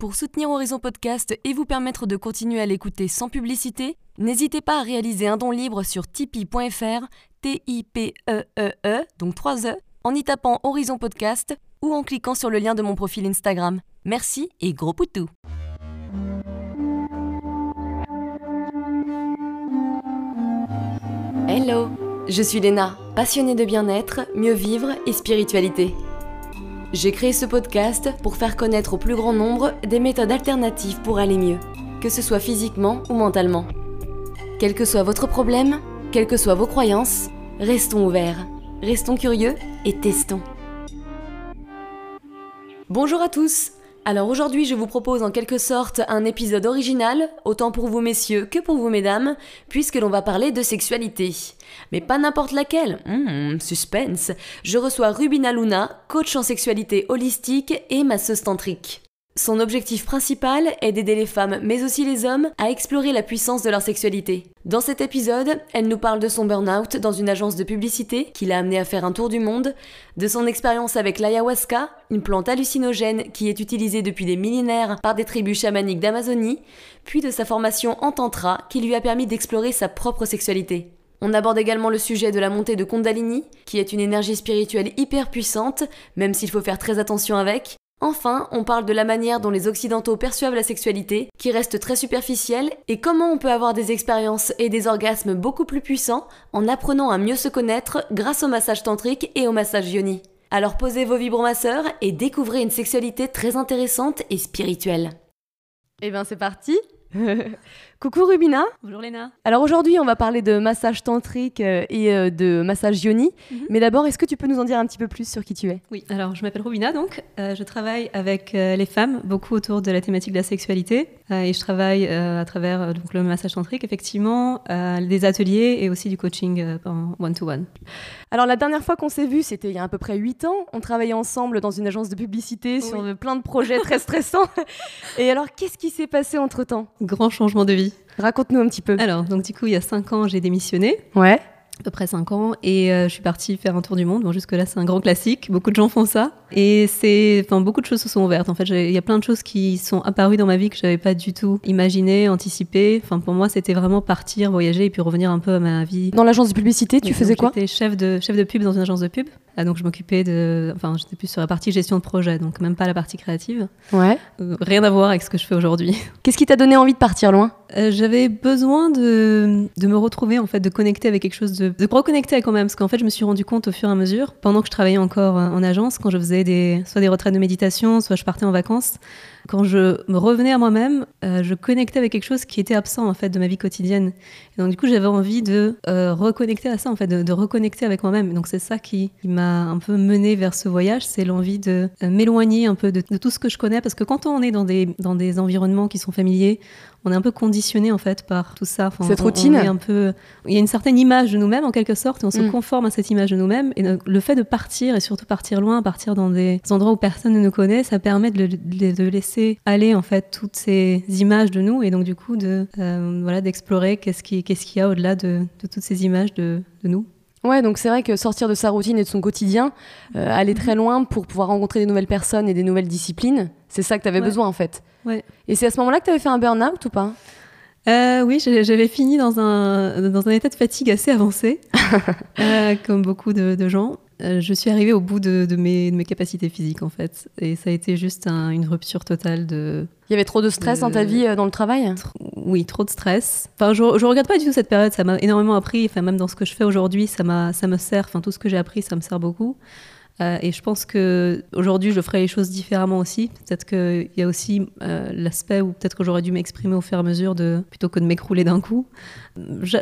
Pour soutenir Horizon Podcast et vous permettre de continuer à l'écouter sans publicité, n'hésitez pas à réaliser un don libre sur tipeee.fr, T-I-P-E-E-E, -E, donc 3 E, en y tapant Horizon Podcast ou en cliquant sur le lien de mon profil Instagram. Merci et gros poutou Hello, je suis Léna, passionnée de bien-être, mieux vivre et spiritualité. J'ai créé ce podcast pour faire connaître au plus grand nombre des méthodes alternatives pour aller mieux, que ce soit physiquement ou mentalement. Quel que soit votre problème, quelles que soient vos croyances, restons ouverts, restons curieux et testons. Bonjour à tous alors aujourd'hui, je vous propose en quelque sorte un épisode original, autant pour vous messieurs que pour vous mesdames, puisque l'on va parler de sexualité. Mais pas n'importe laquelle. Mmh, suspense. Je reçois Rubina Luna, coach en sexualité holistique et masseuse tantrique. Son objectif principal est d'aider les femmes, mais aussi les hommes, à explorer la puissance de leur sexualité. Dans cet épisode, elle nous parle de son burn-out dans une agence de publicité qui l'a amené à faire un tour du monde, de son expérience avec l'ayahuasca, une plante hallucinogène qui est utilisée depuis des millénaires par des tribus chamaniques d'Amazonie, puis de sa formation en tantra qui lui a permis d'explorer sa propre sexualité. On aborde également le sujet de la montée de Kundalini, qui est une énergie spirituelle hyper puissante, même s'il faut faire très attention avec, Enfin, on parle de la manière dont les Occidentaux perçoivent la sexualité, qui reste très superficielle, et comment on peut avoir des expériences et des orgasmes beaucoup plus puissants en apprenant à mieux se connaître grâce au massage tantrique et au massage yoni. Alors posez vos vibromasseurs et découvrez une sexualité très intéressante et spirituelle. Eh bien c'est parti Coucou Rubina. Bonjour Léna. Alors aujourd'hui, on va parler de massage tantrique euh, et euh, de massage yoni. Mhm. Mais d'abord, est-ce que tu peux nous en dire un petit peu plus sur qui tu es? Oui, alors je m'appelle Rubina donc. Euh, je travaille avec les femmes, beaucoup autour de la thématique de la sexualité. et je travaille à travers donc, le massage tantrique, effectivement, des ateliers et aussi du coaching en one-to-one. Alors la dernière fois qu'on s'est vu, c'était il y a à peu près 8 ans. On travaillait ensemble dans une agence de publicité sur plein de projets très stressants. et alors, qu'est-ce qui s'est passé entre-temps? Grand changement de vie. Raconte-nous un petit peu. Alors, donc du coup, il y a cinq ans, j'ai démissionné. Ouais. À peu près cinq ans. Et euh, je suis partie faire un tour du monde. Bon, jusque-là, c'est un grand classique. Beaucoup de gens font ça. Et c'est, enfin, beaucoup de choses se sont ouvertes. En fait, il y a plein de choses qui sont apparues dans ma vie que je n'avais pas du tout imaginé, anticipé. Enfin, pour moi, c'était vraiment partir, voyager et puis revenir un peu à ma vie. Dans l'agence de publicité, tu faisais quoi J'étais chef de chef de pub dans une agence de pub. Ah, donc je m'occupais de, enfin, j'étais plus sur la partie gestion de projet, donc même pas la partie créative. Ouais. Euh, rien à voir avec ce que je fais aujourd'hui. Qu'est-ce qui t'a donné envie de partir loin? Euh, J'avais besoin de, de me retrouver, en fait, de connecter avec quelque chose, de, de reconnecter quand même, parce qu'en fait, je me suis rendu compte au fur et à mesure, pendant que je travaillais encore en agence, quand je faisais des, soit des retraites de méditation, soit je partais en vacances. Quand je me revenais à moi-même, euh, je connectais avec quelque chose qui était absent en fait de ma vie quotidienne. Et donc du coup, j'avais envie de euh, reconnecter à ça en fait, de, reconnecter avec moi-même. Donc c'est ça qui, m'a un peu mené vers ce voyage, c'est l'envie de euh, m'éloigner un peu de, tout ce que je connais, parce que quand on est dans des dans des environnements qui sont familiers, on est un peu conditionné en fait par tout ça. cette routine. un peu, il y a une certaine image de nous-mêmes en quelque sorte, et on se mm. conforme à cette image de nous-mêmes. Et le fait de partir et surtout partir loin, partir dans des endroits où personne ne nous connaît, ça permet de, de laisser aller en fait toutes ces images de nous et donc du coup de euh, voilà d'explorer qu'est-ce qui qu'est-ce qu'il y a au-delà de, de, toutes ces images de, de nous. Ouais, donc c'est vrai que sortir de sa routine et de son quotidien, euh, aller très loin pour pouvoir rencontrer des nouvelles personnes et des nouvelles disciplines, c'est ça que tu avais besoin en fait. Ouais. Et c'est à ce moment-là que tu avais fait un burn-out ou pas? Euh, oui, j'avais fini dans un, dans un état de fatigue assez avancé, euh, comme beaucoup de, de gens. Euh, je suis arrivée au bout de, de, mes, de, mes, capacités physiques, en fait. Et ça a été juste une rupture totale de... Il y avait trop de stress dans ta vie, dans le travail? Oui, trop de stress. Enfin, je ne regarde pas du tout cette période. Ça m'a énormément appris. Enfin, même dans ce que je fais aujourd'hui, ça, ça me sert. Enfin, tout ce que j'ai appris, ça me sert beaucoup. Euh, et je pense que aujourd'hui, je ferai les choses différemment aussi. Peut-être qu'il y a aussi euh, l'aspect où peut-être que j'aurais dû m'exprimer au fur et à mesure de, plutôt que de m'écrouler d'un coup.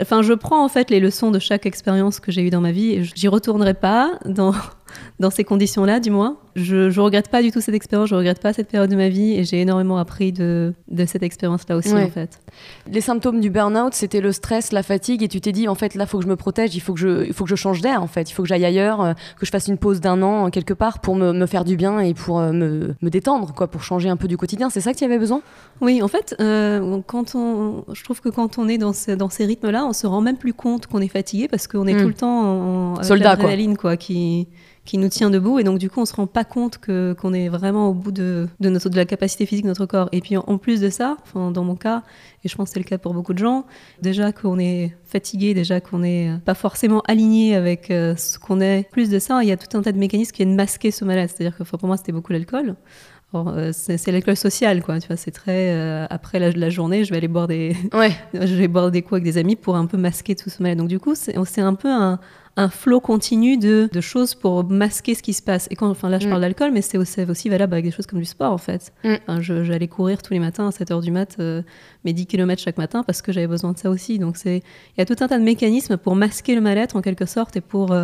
Enfin, je prends en fait les leçons de chaque expérience que j'ai eue dans ma vie et j'y retournerai pas dans dans ces conditions-là, du moins. Je, je regrette pas du tout cette expérience, je regrette pas cette période de ma vie et j'ai énormément appris de, de cette expérience-là aussi, en fait. Les symptômes du burn-out, c'était le stress, la fatigue et tu t'es dit, en fait, là, il faut que je me protège, il faut que je, il faut que je change d'air, en fait. Il faut que j'aille ailleurs, euh, que je fasse une pause d'un an euh, quelque part pour me, me, faire du bien et pour euh, me, me, détendre, quoi, pour changer un peu du quotidien. C'est ça que tu avais besoin? Oui, en fait, quand on, je trouve que quand on est dans, dans ces rythmes-là, on se rend même plus compte qu'on est fatigué parce qu'on est hmm. tout le temps en, Soldat, quoi. quoi, qui qui nous tient debout et donc du coup on se rend pas compte que qu'on est vraiment au bout de, de notre de la capacité physique de notre corps. Et puis en plus de ça, enfin, dans mon cas, et je pense que c'est le cas pour beaucoup de gens, déjà qu'on est fatigué, déjà qu'on n'est pas forcément aligné avec euh, ce qu'on est. Plus de ça, il y a tout un tas de mécanismes qui viennent masquer ce mal-être. C'est-à-dire que pour moi, c'était beaucoup l'alcool. Euh, c'est l'école sociale, quoi. Tu vois, c'est très euh, après la, la, journée, je vais aller boire des, ouais. je vais boire des coups avec des amis pour un peu masquer tout ce mal. Donc du coup, c'est un peu un, un flot continu de, de, choses pour masquer ce qui se passe. Et quand, enfin là, je mm. parle d'alcool, mais c'est aussi, aussi, valable avec des choses comme du sport, en fait. Mm. Enfin, J'allais courir tous les matins à 7 h du mat, euh, mes 10 km chaque matin parce que j'avais besoin de ça aussi. Donc c'est, il y a tout un tas de mécanismes pour masquer le mal-être en quelque sorte et pour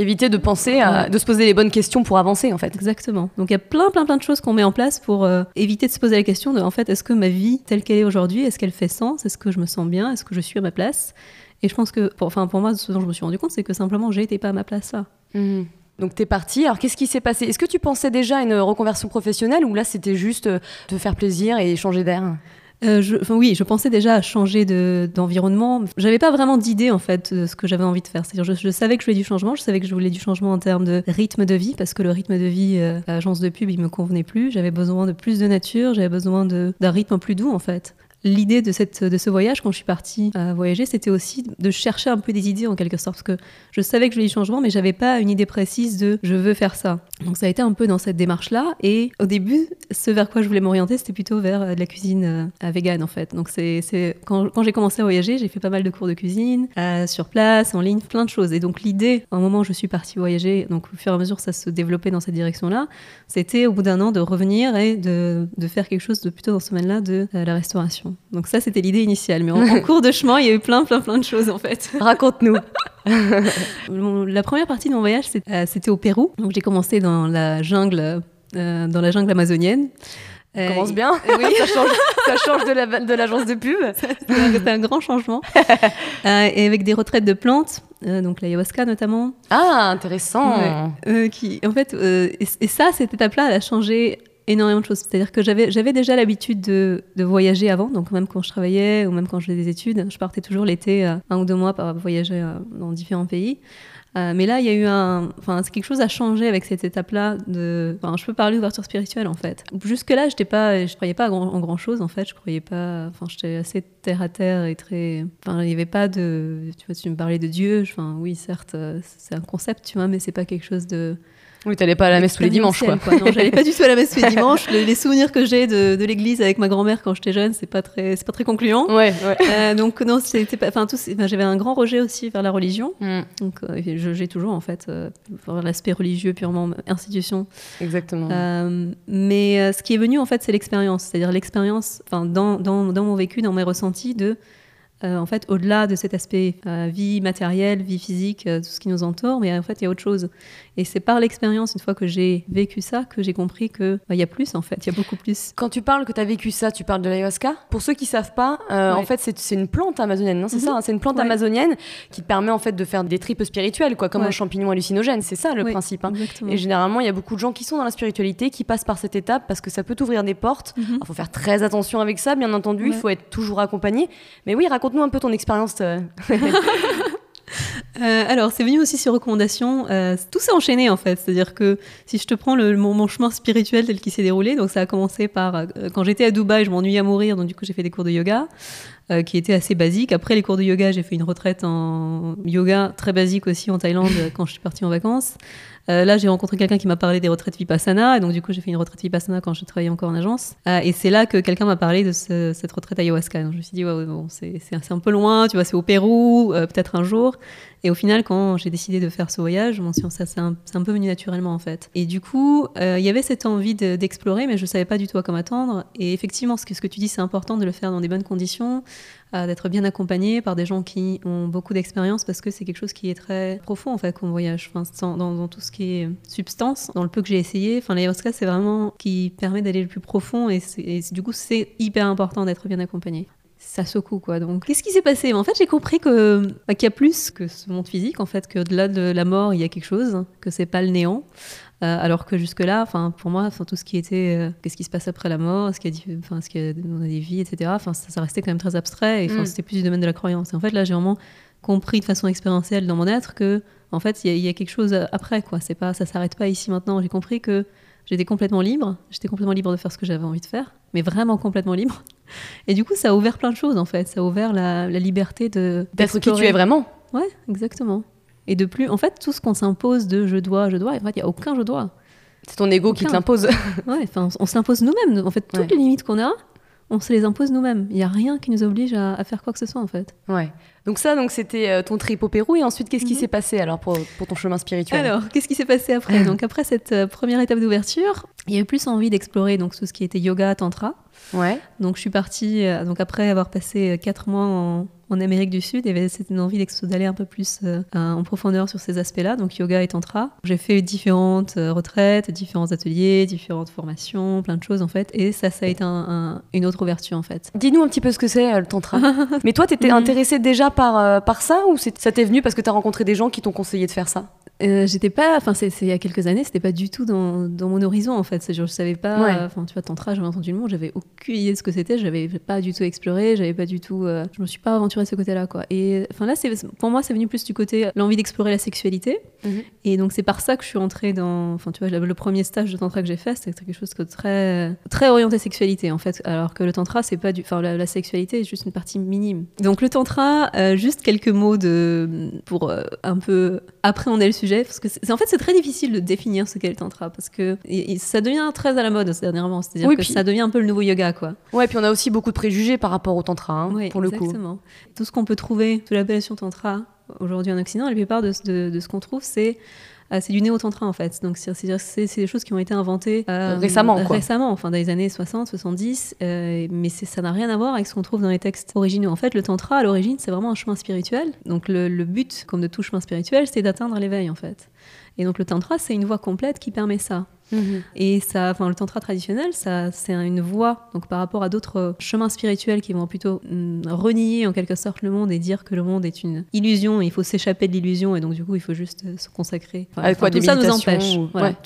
éviter de penser à, de se poser les bonnes questions pour avancer en fait. Exactement. Donc il y a plein plein plein de choses qu'on met en place pour euh, éviter de se poser la question de en fait est-ce que ma vie telle qu'elle est aujourd'hui est-ce qu'elle fait sens est-ce que je me sens bien est-ce que je suis à ma place? Et je pense que pour, enfin pour moi ce dont je me suis rendu compte c'est que simplement j'étais pas à ma place là. Mmh. Donc t'es parti. Alors qu'est-ce qui s'est passé? Est-ce que tu pensais déjà à une reconversion professionnelle ou là c'était juste euh, te faire plaisir et changer d'air? Euh, je, oui, je pensais déjà à changer d'environnement. Je j'avais pas vraiment d'idée en fait de ce que j'avais envie de faire. C'est-à-dire, je, je, savais que je voulais du changement. Je savais que je voulais du changement en termes de rythme de vie parce que le rythme de vie euh, à l'agence de pub il me convenait plus. J'avais besoin de plus de nature. J'avais besoin d'un rythme plus doux en fait. L'idée de, cette, de ce voyage, quand je suis partie à voyager, c'était aussi de chercher un peu des idées en quelque sorte. Parce que je savais que je voulais du changement, mais j'avais pas une idée précise de je veux faire ça. Donc ça a été un peu dans cette démarche-là. Et au début, ce vers quoi je voulais m'orienter, c'était plutôt vers euh, de la cuisine euh, vegan en fait. Donc c'est quand, quand j'ai commencé à voyager, j'ai fait pas mal de cours de cuisine, euh, sur place, en ligne, plein de choses. Et donc l'idée, au moment où je suis partie voyager, donc au fur et à mesure ça se développait dans cette direction-là, c'était au bout d'un an de revenir et de, de, faire quelque chose de plutôt dans ce domaine-là de la restauration. Donc ça, c'était l'idée initiale. Mais en, cours de chemin, il y a eu plein, plein, plein de choses en fait. Raconte-nous. la première partie de mon voyage, euh, c'était au Pérou. Donc j'ai commencé dans la jungle, euh, dans la jungle amazonienne. Ça commence bien. oui. ça, change, ça change de l'agence de, de, pub. C'était un, grand changement. Euh, et avec des retraites de plantes, donc l'ayahuasca notamment. Ah, intéressant. qui, en fait, et, et, ça, cette étape-là, elle a changé énormément de choses. C'est-à-dire que j'avais, déjà l'habitude de, de, voyager avant, donc même quand je travaillais ou même quand je faisais des études, je partais toujours l'été, euh, un ou deux mois, pour voyager euh, dans différents pays. Euh, mais là, il y a eu un, enfin, quelque chose à changer avec cette étape-là. De, enfin, je peux parler d'ouverture spirituelle en fait. Jusque-là, je croyais pas en grand, chose en fait. Je croyais pas, enfin, j'étais assez terre à terre et très, enfin, il n'y avait pas de, tu vois, tu me parlais de Dieu. Enfin, oui, certes, c'est un concept, tu vois, mais c'est pas quelque chose de oui, t'allais pas à la messe tous les dimanches, quoi. Non, j'allais pas du tout à la messe tous les dimanches. Les, souvenirs que j'ai de, de l'église avec ma grand-mère quand j'étais jeune, c'est pas très, c'est pas très concluant. Ouais, ouais. Euh, donc non, c'était pas, enfin tout, j'avais un grand rejet aussi vers la religion. Mm. Donc euh, j'ai toujours en fait euh, l'aspect religieux purement institution. Exactement. Mais ce qui est venu en fait, c'est l'expérience, c'est-à-dire l'expérience, enfin dans, dans, dans mon vécu, dans mes ressentis de euh, en fait, au-delà de cet aspect euh, vie matérielle, vie physique, euh, tout ce qui nous entoure, mais en fait, il y a autre chose. Et c'est par l'expérience, une fois que j'ai vécu ça, que j'ai compris qu'il bah, y a plus, en fait, il y a beaucoup plus. Quand tu parles que tu as vécu ça, tu parles de l'ayahuasca Pour ceux qui savent pas, en fait, c'est une plante amazonienne, non C'est ça, mhm. hein, c'est une plante amazonienne qui te permet en fait de faire des tripes spirituelles, quoi, comme un champignon hallucinogène. C'est ça le principe. Hein. Et généralement, il y a beaucoup de gens qui sont dans la spiritualité, qui passent par cette étape parce que ça peut t'ouvrir des portes. Il mhm. faut faire très attention avec ça, bien entendu. Il faut être toujours accompagné. Mais oui, raconte nous un peu ton expérience. Euh. Euh, alors, c'est venu aussi sur recommandation. Euh, tout s'est enchaîné en fait. C'est-à-dire que si je te prends le, mon, chemin spirituel tel qu'il s'est déroulé, donc ça a commencé par quand j'étais à Dubaï, je m'ennuyais à mourir, donc du coup j'ai fait des cours de yoga qui étaient assez basiques. Après les cours de yoga, j'ai fait une retraite en yoga très basique aussi en Thaïlande quand je suis partie en vacances. Euh, là, j'ai rencontré quelqu'un qui m'a parlé des retraites Vipassana, et donc du coup, j'ai fait une retraite Vipassana quand je travaillais encore en agence. Euh, et c'est là que quelqu'un m'a parlé de cette retraite ayahuasca. Donc je me suis dit, ouais, bon, c'est un peu loin, tu vois, c'est au Pérou, euh, peut-être un jour. Et au final, quand j'ai décidé de faire ce voyage, mon ça c'est un, un, peu venu naturellement en fait. Et du coup, il y avait cette envie d'explorer, mais je savais pas du tout à quoi m'attendre. Et effectivement, ce que, ce que tu dis, c'est important de le faire dans des bonnes conditions, d'être bien accompagné par des gens qui ont beaucoup d'expérience, parce que c'est quelque chose qui est très profond en fait, qu'on voyage. Dans, tout ce qui est substance, dans le peu que j'ai essayé, enfin, l'ayahuasca, c'est vraiment qui permet d'aller le plus profond, et, du coup, c'est hyper important d'être bien accompagné ça secoue quoi. Donc qu'est-ce qui s'est passé? En fait, j'ai compris que bah, qu'il y a plus que ce monde physique en fait, que delà de la mort, il y a quelque chose, que c'est pas le néant. Euh, alors que jusque-là, pour moi, tout ce qui était, euh, qu'est-ce qui se passe après la mort, est-ce qu'il y qu'il y a des vies, etc. Ça, ça, restait quand même très abstrait et mm. c'était plus du domaine de la croyance. Et en fait, là, j'ai vraiment compris de façon expérientielle dans mon être que En fait, il y, a quelque chose après, quoi. C'est pas, ça s'arrête pas ici maintenant. J'ai compris que j'étais complètement libre. J'étais complètement libre de faire ce que j'avais envie de faire, mais vraiment complètement libre. Et du coup, ça a ouvert plein de choses, en fait. Ça a ouvert la, liberté de d'être qui tu es vraiment. Ouais, exactement. Et de plus, en fait, tout ce qu'on s'impose de je dois, je dois, en fait, il n'y a aucun je dois. C'est ton ego qui te l'impose. ouais, enfin, on, s'impose nous-mêmes. En fait, toutes les limites qu'on a, on se les impose nous-mêmes. Il n'y a rien qui nous oblige à, faire quoi que ce soit, en fait. Ouais. Donc ça, donc c'était euh, ton trip au Pérou. Et ensuite, qu'est-ce qui mhm. s'est passé alors pour, pour, ton chemin spirituel? Alors, qu'est-ce qui s'est passé après? Donc après cette euh, première étape d'ouverture, il y a eu plus envie d'explorer donc tout ce qui était yoga, tantra. Ouais. Donc je suis partie, euh, donc après avoir passé quatre mois en en Amérique du Sud. Et c'était une envie d'aller un peu plus euh, en profondeur sur ces aspects-là, donc yoga et tantra. J'ai fait différentes euh, retraites, différents ateliers, différentes formations, plein de choses en fait. Et ça, ça a été une autre ouverture en fait. Dis-nous un petit peu ce que c'est euh, le tantra. Mais toi, tu étais intéressée déjà par, par ça ou ça t'est venu parce que tu as rencontré des gens qui t'ont conseillé de faire ça? J'étais pas, enfin c'est il y a quelques années, c'était pas du tout dans, dans, mon horizon en fait. Je, je savais pas, enfin tu vois, tantra, j'avais entendu le mot, j'avais aucune idée de ce que c'était, j'avais pas du tout exploré, j'avais pas du tout, je me suis pas aventurée ce côté-là, quoi. Et enfin là, c'est pour moi, c'est venu plus du côté l'envie d'explorer la sexualité. Mhm. Et donc c'est par ça que je suis rentrée dans, enfin tu vois, le premier stage de tantra que j'ai fait, c'était quelque chose de très très orienté sexualité en fait, alors que le tantra c'est pas du, enfin la, sexualité est juste une partie minime. Donc le tantra, euh, juste quelques mots de pour euh, un peu appréhender le sujet, parce que c'est en fait c'est très difficile de définir ce qu'est le tantra parce que ça devient très à la mode dernièrement, c'est-à-dire que ça devient un peu le nouveau yoga, quoi. Ouais, puis on a aussi beaucoup de préjugés par rapport au tantra, hein, pour le coup. Tout ce qu'on peut trouver sous l'appellation tantra aujourd'hui en Occident, la plupart de, ce qu'on trouve, c'est euh, c'est du néo-tantra en fait. Donc c'est des choses qui ont été inventées euh, récemment, quoi. récemment, enfin dans les années 60, 70, euh, mais ça n'a rien à voir avec ce qu'on trouve dans les textes originaux. En fait, le tantra à l'origine, c'est vraiment un chemin spirituel. Donc le, le but, comme de tout chemin spirituel, c'est d'atteindre l'éveil en fait. Et donc le tantra, c'est une voie complète qui permet ça. Mhm. Et ça, enfin, le tantra traditionnel, ça, c'est une voie donc par rapport à d'autres chemins spirituels qui vont plutôt mm, renier en quelque sorte le monde et dire que le monde est une illusion. Et il faut s'échapper de l'illusion et donc du coup il faut juste euh, se consacrer. quoi, tout ça nous empêche.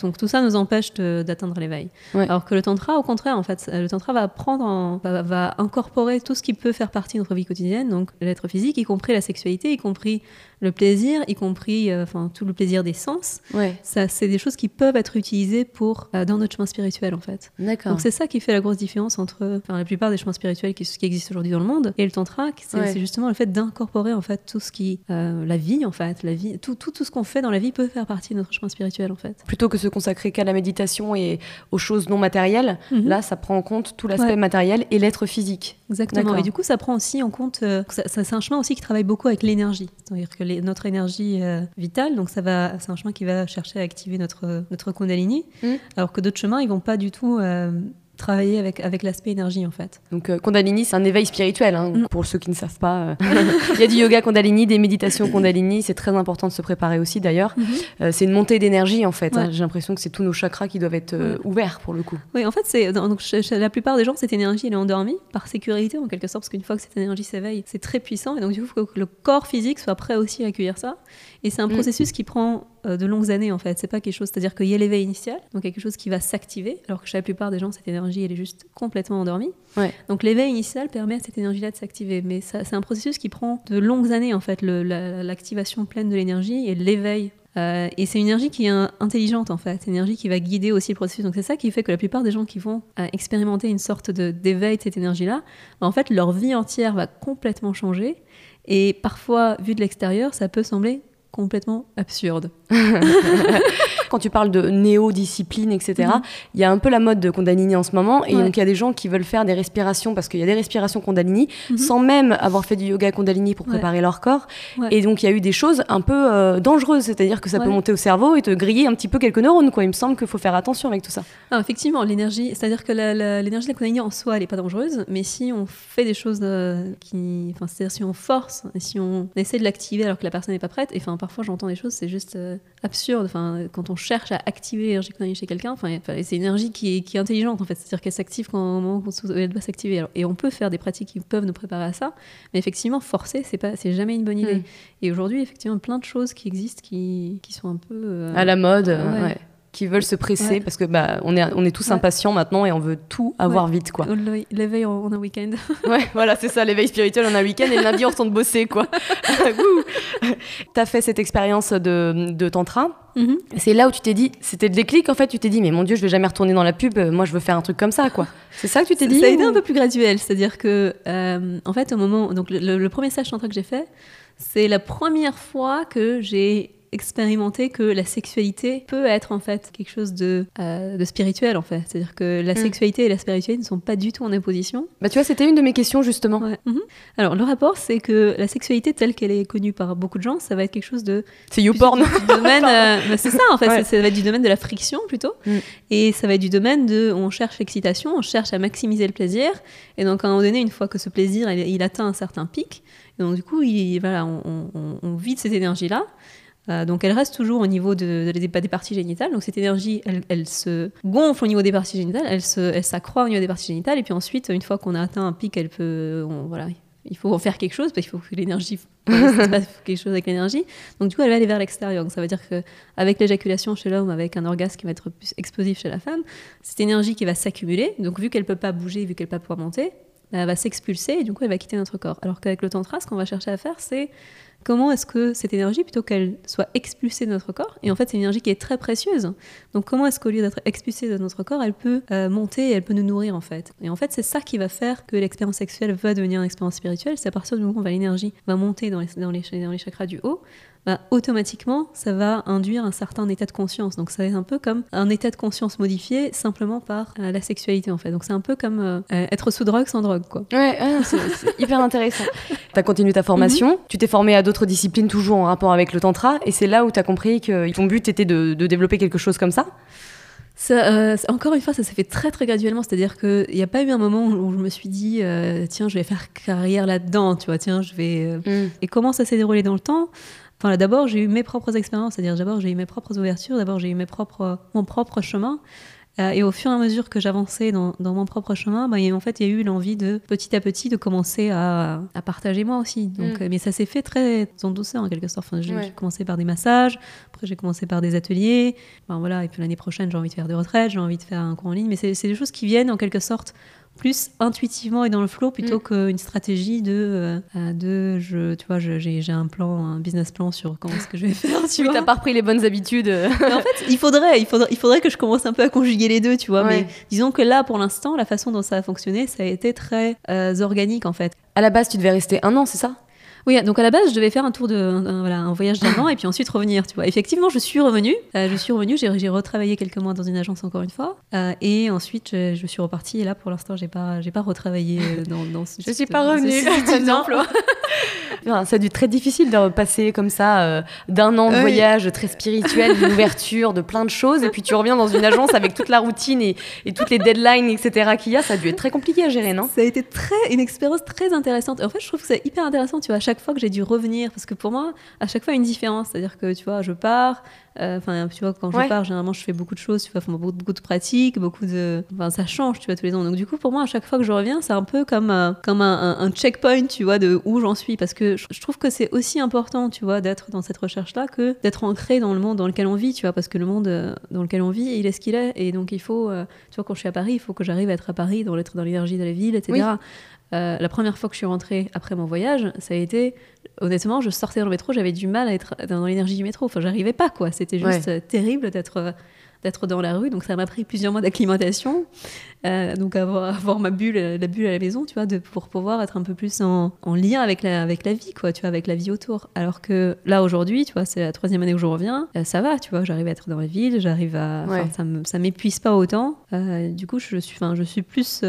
Donc tout ça nous empêche d'atteindre l'éveil. Alors que le tantra, au contraire, en fait, le tantra va prendre, va, incorporer tout ce qui peut faire partie de notre vie quotidienne, donc l'être physique, y compris la sexualité, y compris le plaisir, y compris euh, enfin tout le plaisir des sens. Ça, c'est des choses qui peuvent être utilisées pour euh, dans notre chemin spirituel en fait. D'accord. Donc c'est ça qui fait la grosse différence entre la plupart des chemins spirituels qui, qui existent aujourd'hui dans le monde et le tantra. C'est justement le fait d'incorporer en fait tout ce qui euh, la vie en fait, la vie, tout tout, tout ce qu'on fait dans la vie peut faire partie de notre chemin spirituel en fait. Plutôt que se consacrer qu'à la méditation et aux choses non matérielles, mhm. là ça prend en compte tout l'aspect matériel et l'être physique. Exactement. Et du coup ça prend aussi en compte, c'est un chemin aussi qui travaille beaucoup avec l'énergie, c'est-à-dire que notre énergie euh, vitale. Donc ça va, c'est un chemin qui va chercher à activer notre notre Kundalini, mm. alors que d'autres chemins ils vont pas du tout euh, travailler avec, avec l'aspect énergie en fait. Donc euh, Kundalini, c'est un éveil spirituel, hein, mm. pour ceux qui ne savent pas. Euh. Il y a du yoga Kundalini, des méditations Kundalini, c'est très important de se préparer aussi d'ailleurs. Mm-hmm. Euh, c'est une montée d'énergie en fait. Hein. J'ai l'impression que c'est tous nos chakras qui doivent être ouverts pour le coup. Oui, en fait, c'est donc la plupart des gens, cette énergie elle est endormie par sécurité en quelque sorte, parce qu'une fois que cette énergie s'éveille, c'est très puissant et donc du coup, il faut que le corps physique soit prêt aussi à accueillir ça. Et c'est un mm. processus qui prend de longues années en fait. C'est pas quelque chose, c'est-à-dire qu'il y a l'éveil initial, donc quelque chose qui va s'activer, alors que chez la plupart des gens, cette énergie elle est juste complètement endormie. Donc l'éveil initial permet à cette énergie-là de s'activer, mais c'est un processus qui prend de longues années en fait, l'activation pleine de l'énergie et l'éveil. Euh, et c'est une énergie qui est intelligente en fait, une énergie qui va guider aussi le processus. Donc c'est ça qui fait que la plupart des gens qui vont euh, expérimenter une sorte d'éveil de, cette énergie-là, en fait leur vie entière va complètement changer. Et parfois, vu de l'extérieur, ça peut sembler complètement absurde. Quand tu parles de néo-discipline, etc., mhm. il y a un peu la mode de Kundalini en ce moment. Et donc, il y a des gens qui veulent faire des respirations, parce qu'il y a des respirations Kundalini, mhm. sans même avoir fait du yoga Kundalini pour préparer leur corps. Et donc, il y a eu des choses un peu euh, dangereuses, c'est-à-dire que ça peut monter au cerveau et te griller un petit peu quelques neurones. Quoi. Il me semble qu'il faut faire attention avec tout ça. Ah, effectivement, l'énergie, c'est-à-dire que l'énergie de la Kundalini en soi, elle n'est pas dangereuse, mais si on fait des choses euh, qui. Enfin, c'est-à-dire si on force, et si on essaie de l'activer alors que la personne n'est pas prête, et enfin, parfois j'entends des choses, c'est juste euh, absurde. Enfin, quand on cherche à activer l'énergie Kundalini chez quelqu'un, enfin, c'est une énergie qui est, qui est intelligente en fait, c'est-à-dire qu'elle s'active quand au moment où elle doit s'activer. Et on peut faire des pratiques qui peuvent nous préparer à ça, mais effectivement, forcer, c'est pas, c'est jamais une bonne idée. Hmm. Et aujourd'hui, effectivement, plein de choses qui existent qui, qui sont un peu euh, à la mode. ouais. Qui veulent se presser parce que bah on est on est tous impatients maintenant et on veut tout avoir vite quoi. L'éveil en un week-end. ouais, voilà, c'est ça, l'éveil spirituel en un week-end et le lundi on retourne bosser quoi. T'as fait cette expérience de, de tantra. Mm-hmm. C'est là où tu t'es dit, c'était le déclic en fait, tu t'es dit mais mon dieu, je vais jamais retourner dans la pub, moi je veux faire un truc comme ça quoi. C'est ça que tu t'es dit Ça a été un peu plus graduel, c'est-à-dire que euh, en fait au moment donc le, premier stage tantra que j'ai fait, c'est la première fois que j'ai expérimenter que la sexualité peut être en fait quelque chose de, euh, de spirituel en fait. C'est-à-dire que la mm. sexualité et la spiritualité ne sont pas du tout en opposition. Bah tu vois, c'était une de mes questions justement. Mhm. Alors le rapport, c'est que la sexualité telle qu'elle est connue par beaucoup de gens, ça va être quelque chose de... C'est YouPorn. domaine, euh, bah, c'est ça en fait, ça, va être du domaine de la friction plutôt. Mm. Et ça va être du domaine de... On cherche l'excitation, on cherche à maximiser le plaisir. Et donc à un moment donné, une fois que ce plaisir, il, atteint un certain pic, donc du coup, il, voilà, on, on, on vide cette énergie-là. Euh, donc elle reste toujours au niveau de, des, parties génitales. Donc cette énergie, elle, se gonfle au niveau des parties génitales, elle, s'accroît au niveau des parties génitales. Et puis ensuite, une fois qu'on a atteint un pic, elle peut, voilà, il faut en faire quelque chose parce qu'il faut que l'énergie quelque chose avec l'énergie. Donc du coup, elle va aller vers l'extérieur. Donc ça veut dire qu'avec l'éjaculation chez l'homme, avec un orgasme qui va être plus explosif chez la femme, cette énergie qui va s'accumuler. Donc vu qu'elle peut pas bouger, vu qu'elle peut pas pouvoir monter, elle va s'expulser et du coup elle va quitter notre corps. Alors qu'avec le tantra, ce qu'on va chercher à faire, c'est comment est-ce que cette énergie, plutôt qu'elle soit expulsée de notre corps, et en fait c'est une énergie qui est très précieuse, donc comment est-ce qu'au lieu d'être expulsée de notre corps, elle peut euh, monter et elle peut nous nourrir en fait? Et en fait c'est ça qui va faire que l'expérience sexuelle va devenir une expérience spirituelle, c'est à partir du moment où l'énergie va monter dans les chakras du haut, bah, automatiquement, ça va induire un certain état de conscience. Donc, ça est un peu comme un état de conscience modifié simplement par euh, la sexualité, en fait. Donc, c'est un peu comme euh, être sous drogue sans drogue, quoi. Ouais, c'est hyper intéressant. tu as continué ta formation, mhm. tu t'es formé à d'autres disciplines toujours en rapport avec le tantra, et c'est là où tu as compris que ton but était de, développer quelque chose comme ça? Ça, euh, encore une fois, ça s'est fait très très graduellement. C'est-à-dire qu'il n'y a pas eu un moment où je me suis dit, tiens, je vais faire carrière là-dedans, tu vois, tiens, je vais. Mm. Et comment ça s'est déroulé dans le temps? Enfin, d'abord, j'ai eu mes propres expériences, c'est-à-dire d'abord, j'ai eu mes propres ouvertures, d'abord, j'ai eu mes propres, mon propre chemin. Euh, et au fur et à mesure que j'avançais dans, dans, mon propre chemin, bah, en fait, il y a eu l'envie de petit à petit de commencer à, à partager moi aussi. Donc, mm. Mais ça s'est fait très en douceur en quelque sorte. Enfin, j'ai commencé par des massages, après j'ai commencé par des ateliers. Ben, voilà, et puis l'année prochaine, j'ai envie de faire des retraites, j'ai envie de faire un cours en ligne. Mais c'est des choses qui viennent en quelque sorte plus intuitivement et dans le flow plutôt mm. qu'une stratégie de, euh, de je, tu vois, j'ai un plan, un business plan sur comment est-ce que je vais faire. Tu oui, t'as pas repris les bonnes habitudes. en fait, il faudrait, il faudrait, il faudrait que je commence un peu à conjuguer les deux, tu vois. Mais disons que là, pour l'instant, la façon dont ça a fonctionné, ça a été très euh, organique en fait. À la base, tu devais rester un an, c'est ça? Oui, donc à la base, je devais faire un tour de, un, voilà, un voyage d'un an et puis ensuite revenir, tu vois. Effectivement, je suis revenue. Euh, je suis revenue, j'ai retravaillé quelques mois dans une agence encore une fois. Euh, et ensuite, je, suis repartie. Et là, pour l'instant, j'ai pas, j'ai pas retravaillé euh, dans, dans ce Je suis pas revenue. c'est du très difficile de repasser comme ça d'un an de voyage très spirituel, d'ouverture, de plein de choses. Et puis tu reviens dans une agence avec toute la routine et, et toutes les deadlines, etc. qu'il y a. Ça a dû être très compliqué à gérer, non? Ça a été très, une expérience très intéressante. En fait, je trouve que c'est hyper intéressant, tu vois. À chaque fois que j'ai dû revenir, parce que pour moi, à chaque fois, une différence. C'est-à-dire que, tu vois, je pars, euh, enfin, tu vois, quand je pars, généralement, je fais beaucoup de choses, tu vois, beaucoup, beaucoup de pratiques, beaucoup de. Enfin, ça change, tu vois, tous les ans. Donc, du coup, pour moi, à chaque fois que je reviens, c'est un peu comme, un, comme un, un, checkpoint, tu vois, de où j'en suis. Parce que je, trouve que c'est aussi important, tu vois, d'être dans cette recherche-là que d'être ancré dans le monde dans lequel on vit, tu vois, parce que le monde euh, dans lequel on vit, il est ce qu'il est. Et donc, il faut, euh, tu vois, quand je suis à Paris, il faut que j'arrive à être à Paris, dans l'être dans l'énergie de la ville, etc. la première fois que je suis rentrée après mon voyage, ça a été honnêtement, je sortais dans le métro, j'avais du mal à être dans l'énergie du métro. Enfin, j'arrivais pas, quoi. C'était juste terrible d'être d'être dans la rue. Donc ça m'a pris plusieurs mois d'acclimatation. Euh, donc avoir, avoir, ma bulle, la bulle à la maison, tu vois, de, pour pouvoir être un peu plus en, en, lien avec la, avec la vie, quoi, tu vois, avec la vie autour. Alors que là, aujourd'hui, tu vois, c'est la troisième année où je reviens, euh, ça va, tu vois, j'arrive à être dans la ville, j'arrive à... Ça m'épuise pas autant. Euh, du coup, je suis, je suis plus...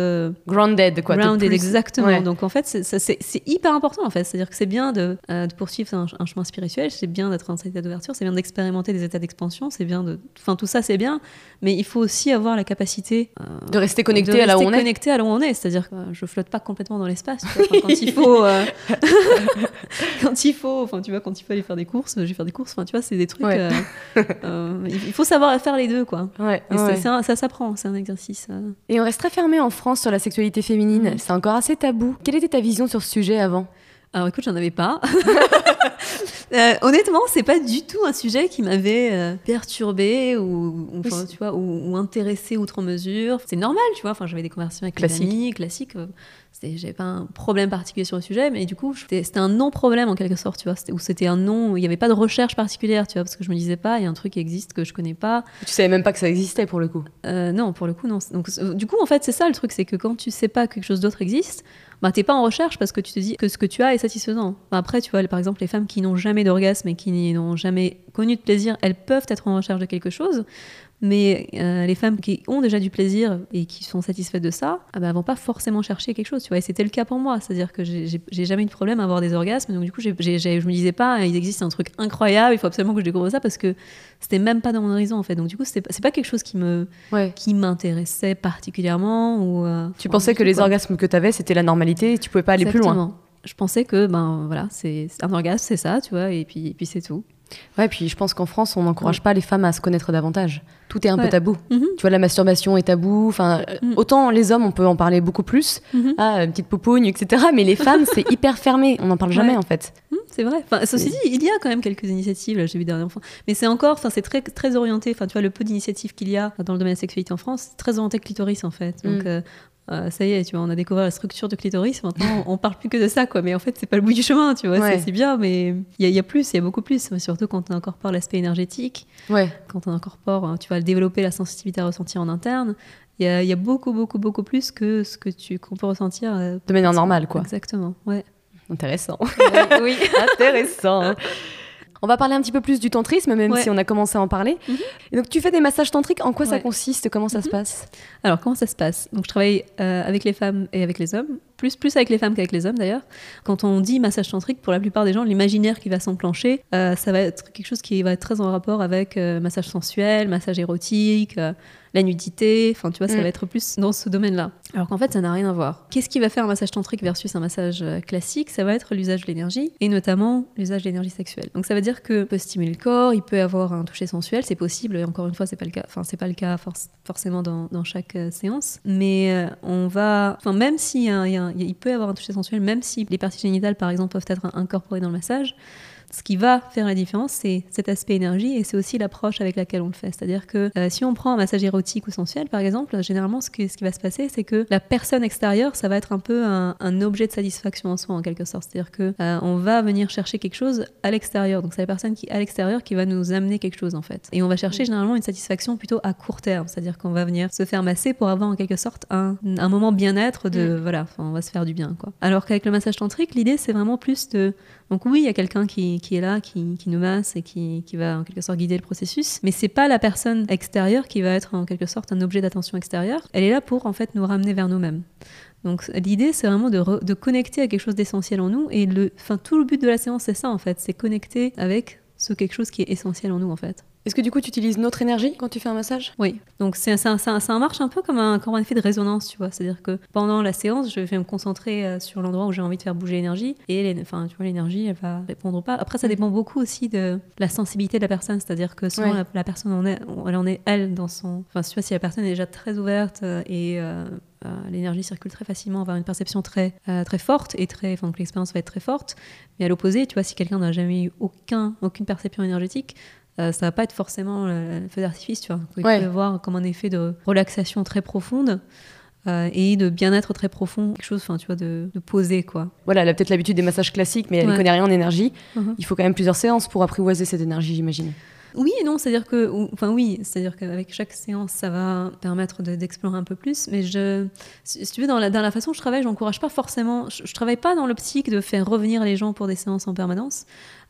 grounded, quoi. Grounded, exactement. Donc en fait, c'est hyper important, en fait. C'est-à-dire que c'est bien de, de poursuivre un, un, chemin spirituel, c'est bien d'être dans cet état d'ouverture, c'est bien d'expérimenter des états d'expansion, c'est bien de... Enfin, tout ça, c'est bien, mais il faut aussi avoir la capacité... de rester connecté à là où on est. connecté à là où on est, c'est-à-dire que je flotte pas complètement dans l'espace. quand il faut, euh, quand il faut, enfin tu vois, quand il faut aller faire des courses, je vais faire des courses. Enfin tu vois, c'est des trucs. Euh, euh, il faut savoir faire les deux, quoi. Ouais, ça, ça s'apprend, c'est un exercice. Et on reste très fermé en France sur la sexualité féminine. Mm. C'est encore assez tabou. Quelle était ta vision sur ce sujet avant? Alors écoute, j'en avais pas. Euh, honnêtement, c'est pas du tout un sujet qui m'avait euh, perturbé ou, ou, enfin, tu vois, ou, ou intéressé outre mesure. C'est normal, tu vois. Enfin, j'avais des conversations avec Classique. amis, classiques. euh, J'avais pas un problème particulier sur le sujet, mais du coup, c'était un non-problème en quelque sorte, tu vois. Ou c'était un non, il n'y avait pas de recherche particulière, tu vois, parce que je me disais pas, il y a un truc qui existe que je connais pas. Tu savais même pas que ça existait pour le coup. Non, pour le coup, non. Donc, du coup, en fait, c'est ça le truc, c'est que quand tu sais pas que quelque chose d'autre existe, bah, t'es pas en recherche parce que tu te dis que ce que tu as est satisfaisant. Enfin, après, tu vois, par exemple, les femmes qui n'ont jamais d'orgasme et qui n'ont jamais connu de plaisir, elles peuvent être en recherche de quelque chose. Mais euh, les femmes qui ont déjà du plaisir et qui sont satisfaites de ça, ah bah, vont pas forcément chercher quelque chose. Tu vois, et c'était le cas pour moi. C'est-à-dire que j'ai- jamais eu de problème à avoir des orgasmes. Donc du coup, j'ai- j'ai- je me disais pas, il existe un truc incroyable, il faut absolument que je découvre ça parce que c'était même pas dans mon horizon en fait. Donc du coup, c'est pas, quelque chose qui me Ouais. qui m'intéressait particulièrement ou euh, Tu pensais que les quoi. orgasmes que tu avais, c'était la normalité et tu pouvais pas aller plus loin. Je pensais que ben voilà, c'est c'est un orgasme, c'est ça, tu vois, et puis et puis c'est tout. Ouais, puis je pense qu'en France, on n'encourage pas les femmes à se connaître davantage. Tout est un peu tabou. Mhm. Tu vois, la masturbation est tabou. Enfin, euh, Mm. autant les hommes, on peut en parler beaucoup plus. Mhm. Ah, une petite poupoune, etc. Mais les femmes, c'est hyper fermé. On n'en parle jamais, Ouais. en fait. Hum, c'est vrai. Enfin, ceci dit, il y a quand même quelques initiatives. J'ai vu dernièrement. Mais c'est encore, enfin, c'est très très orienté. Enfin, tu vois, le peu d'initiatives qu'il y a dans le domaine de la sexualité en France, c'est très orienté clitoris en fait. Donc Mm. euh, euh, ça y est, tu vois, on a découvert la structure de clitoris. Maintenant, on parle plus que de ça, quoi. Mais en fait, c'est pas le bout du chemin, tu vois. Ouais. C'est- bien, mais il y, a- il y a plus, il y a beaucoup plus. Surtout quand on incorpore l'aspect énergétique. Ouais. quand on incorpore, hein, tu vas développer la sensibilité à ressentir en interne. Il y a, il y a beaucoup, beaucoup, beaucoup plus que ce que tu qu'on peut ressentir. euh, De manière normale, quoi. Exactement, ouais. Intéressant. oui. Intéressant. On va parler un petit peu plus du tantrisme, même Ouais. si on a commencé à en parler. Mhm. Et donc, tu fais des massages tantriques. En quoi ça consiste? Comment ça se Mhm. passe? Alors, comment ça se passe? Donc, je travaille euh, avec les femmes et avec les hommes, plus, plus avec les femmes qu'avec les hommes d'ailleurs. Quand on dit massage tantrique, pour la plupart des gens, l'imaginaire qui va s'enclencher, euh, ça va être quelque chose qui va être très en rapport avec euh, massage sensuel, massage érotique, euh, la nudité, enfin, tu vois, ça Mm. va être plus dans ce domaine-là. Alors qu'en fait, ça n'a rien à voir. Qu'est-ce qui va faire un massage tantrique versus un massage classique? Ça va être l'usage de l'énergie, et notamment l'usage de l'énergie sexuelle. Donc, ça veut dire que peut stimuler le corps, il peut avoir un toucher sensuel, c'est possible, et encore une fois, c'est pas le cas, enfin, c'est pas le cas forc- forcément dans, dans chaque séance, mais on va, enfin, même s'il y a y a il peut y avoir un toucher sensuel, même si les parties génitales, par exemple, peuvent être incorporées dans le massage, ce qui va faire la différence, c'est cet aspect énergie et c'est aussi l'approche avec laquelle on le fait. C'est-à-dire que euh, si on prend un massage érotique ou sensuel, par exemple, généralement, ce, que- ce qui va se passer, c'est que la personne extérieure, ça va être un peu un, un objet de satisfaction en soi, en quelque sorte. C'est-à-dire que euh, on va venir chercher quelque chose à l'extérieur. Donc c'est la personne qui à l'extérieur qui va nous amener quelque chose en fait. Et on va chercher généralement une satisfaction plutôt à court terme. C'est-à-dire qu'on va venir se faire masser pour avoir en quelque sorte un, un moment bien-être de voilà, on va se faire du bien quoi. Alors qu'avec le massage tantrique, l'idée c'est vraiment plus de donc oui, il y a quelqu'un qui, est là, qui, nous masse et qui, va en quelque sorte guider le processus, mais c'est pas la personne extérieure qui va être en quelque sorte un objet d'attention extérieure. Elle est là pour en fait nous ramener vers nous-mêmes. Donc l'idée c'est vraiment de, de connecter à quelque chose d'essentiel en nous et le, enfin tout le but de la séance c'est ça en fait, c'est connecter avec ce quelque chose qui est essentiel en nous en fait. Est-ce que du coup, tu utilises notre énergie quand tu fais un massage? Oui, donc c'est, ça, ça, ça marche un peu comme un, comme un effet de résonance, tu vois. C'est-à-dire que pendant la séance, je vais me concentrer euh, sur l'endroit où j'ai envie de faire bouger l'énergie, et enfin, tu vois, l'énergie, elle va répondre ou pas. Après, ça dépend beaucoup aussi de la sensibilité de la personne, c'est-à-dire que souvent Ouais. la, la personne en est, elle en est elle dans son, enfin, tu vois, si la personne est déjà très ouverte euh, et euh, l'énergie circule très facilement, avoir une perception très, euh, très forte et très, enfin, que l'expérience va être très forte. Mais à l'opposé, tu vois, si quelqu'un n'a jamais eu aucun, aucune perception énergétique, ça va pas être forcément le, le feu d'artifice, tu vois. Ouais. peut y avoir comme un effet de relaxation très profonde euh, et de bien-être très profond, quelque chose, enfin, tu vois, de, de poser, quoi. Voilà, elle a peut-être l'habitude des massages classiques, mais elle ne Ouais. connaît rien en énergie. Mhm. Il faut quand même plusieurs séances pour apprivoiser cette énergie, j'imagine. Oui et non, c'est-à-dire que, enfin oui, c'est-à-dire qu'avec chaque séance, ça va permettre de- d'explorer un peu plus. Mais je, si si tu veux, dans la, dans la façon dont je travaille, j'encourage pas forcément. Je, je travaille pas dans l'optique de faire revenir les gens pour des séances en permanence.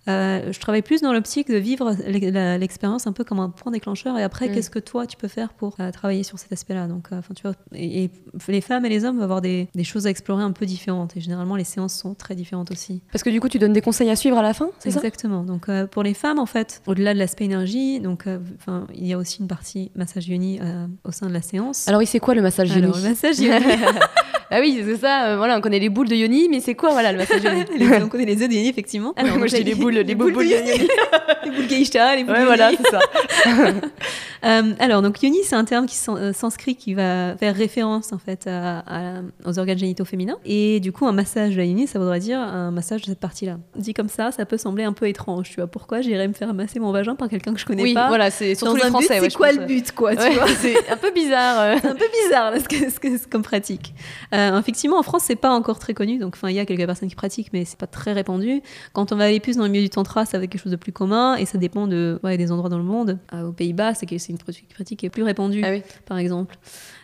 Euh, je travaille plus dans l'optique de vivre l'expérience un peu comme un point déclencheur. Et après, Mm. qu'est-ce que toi tu peux faire pour euh, travailler sur cet aspect-là? Donc, euh, enfin, tu vois, et, et les femmes et les hommes vont avoir des, des choses à explorer un peu différentes. Et généralement, les séances sont très différentes aussi. Parce que du coup, tu donnes des conseils à suivre à la fin, c'est ça? Exactement. Donc pour les femmes, en fait, au-delà de l'aspect énergie, donc enfin, il y a aussi une partie massage yoni au sein de la séance. Alors, oui, c'est quoi le massage Alors, yoni le massage yoni. Ah oui, c'est ça. euh, voilà, on connaît les boules de Yoni, mais c'est quoi, voilà, le massage Yoni Les- on connaît les œufs de Yoni, effectivement. Ouais, moi, je dis les boules, les boules, de boules de Yoni. les boules geisha, les boules Ouais, de voilà, Yoni. c'est ça. Euh, alors, donc Yoni, c'est un terme qui euh, s'inscrit, qui va faire référence en fait à- à- aux organes génitaux féminins. Et du coup, un massage de la Yoni, ça voudrait dire un massage de cette partie-là. Dit comme ça, ça peut sembler un peu étrange. Tu vois, pourquoi j'irais me faire masser mon vagin par quelqu'un que je connais Oui, pas voilà, c'est surtout Dans les un Français. ouais, c'est quoi pense, le but, quoi Ouais, C'est un peu bizarre. c'est un peu bizarre là, ce que, ce que- comme pratique. Euh, effectivement, en France, c'est pas encore très connu. Donc, enfin, il y a quelques personnes qui pratiquent, mais c'est pas très répandu. Quand on va aller plus dans le milieu du tantra, ça va être quelque chose de plus commun et ça dépend de ouais, des endroits dans le monde. Euh, aux Pays-Bas, c'est une pratique pratique qui est plus répandue, Ah oui. par exemple.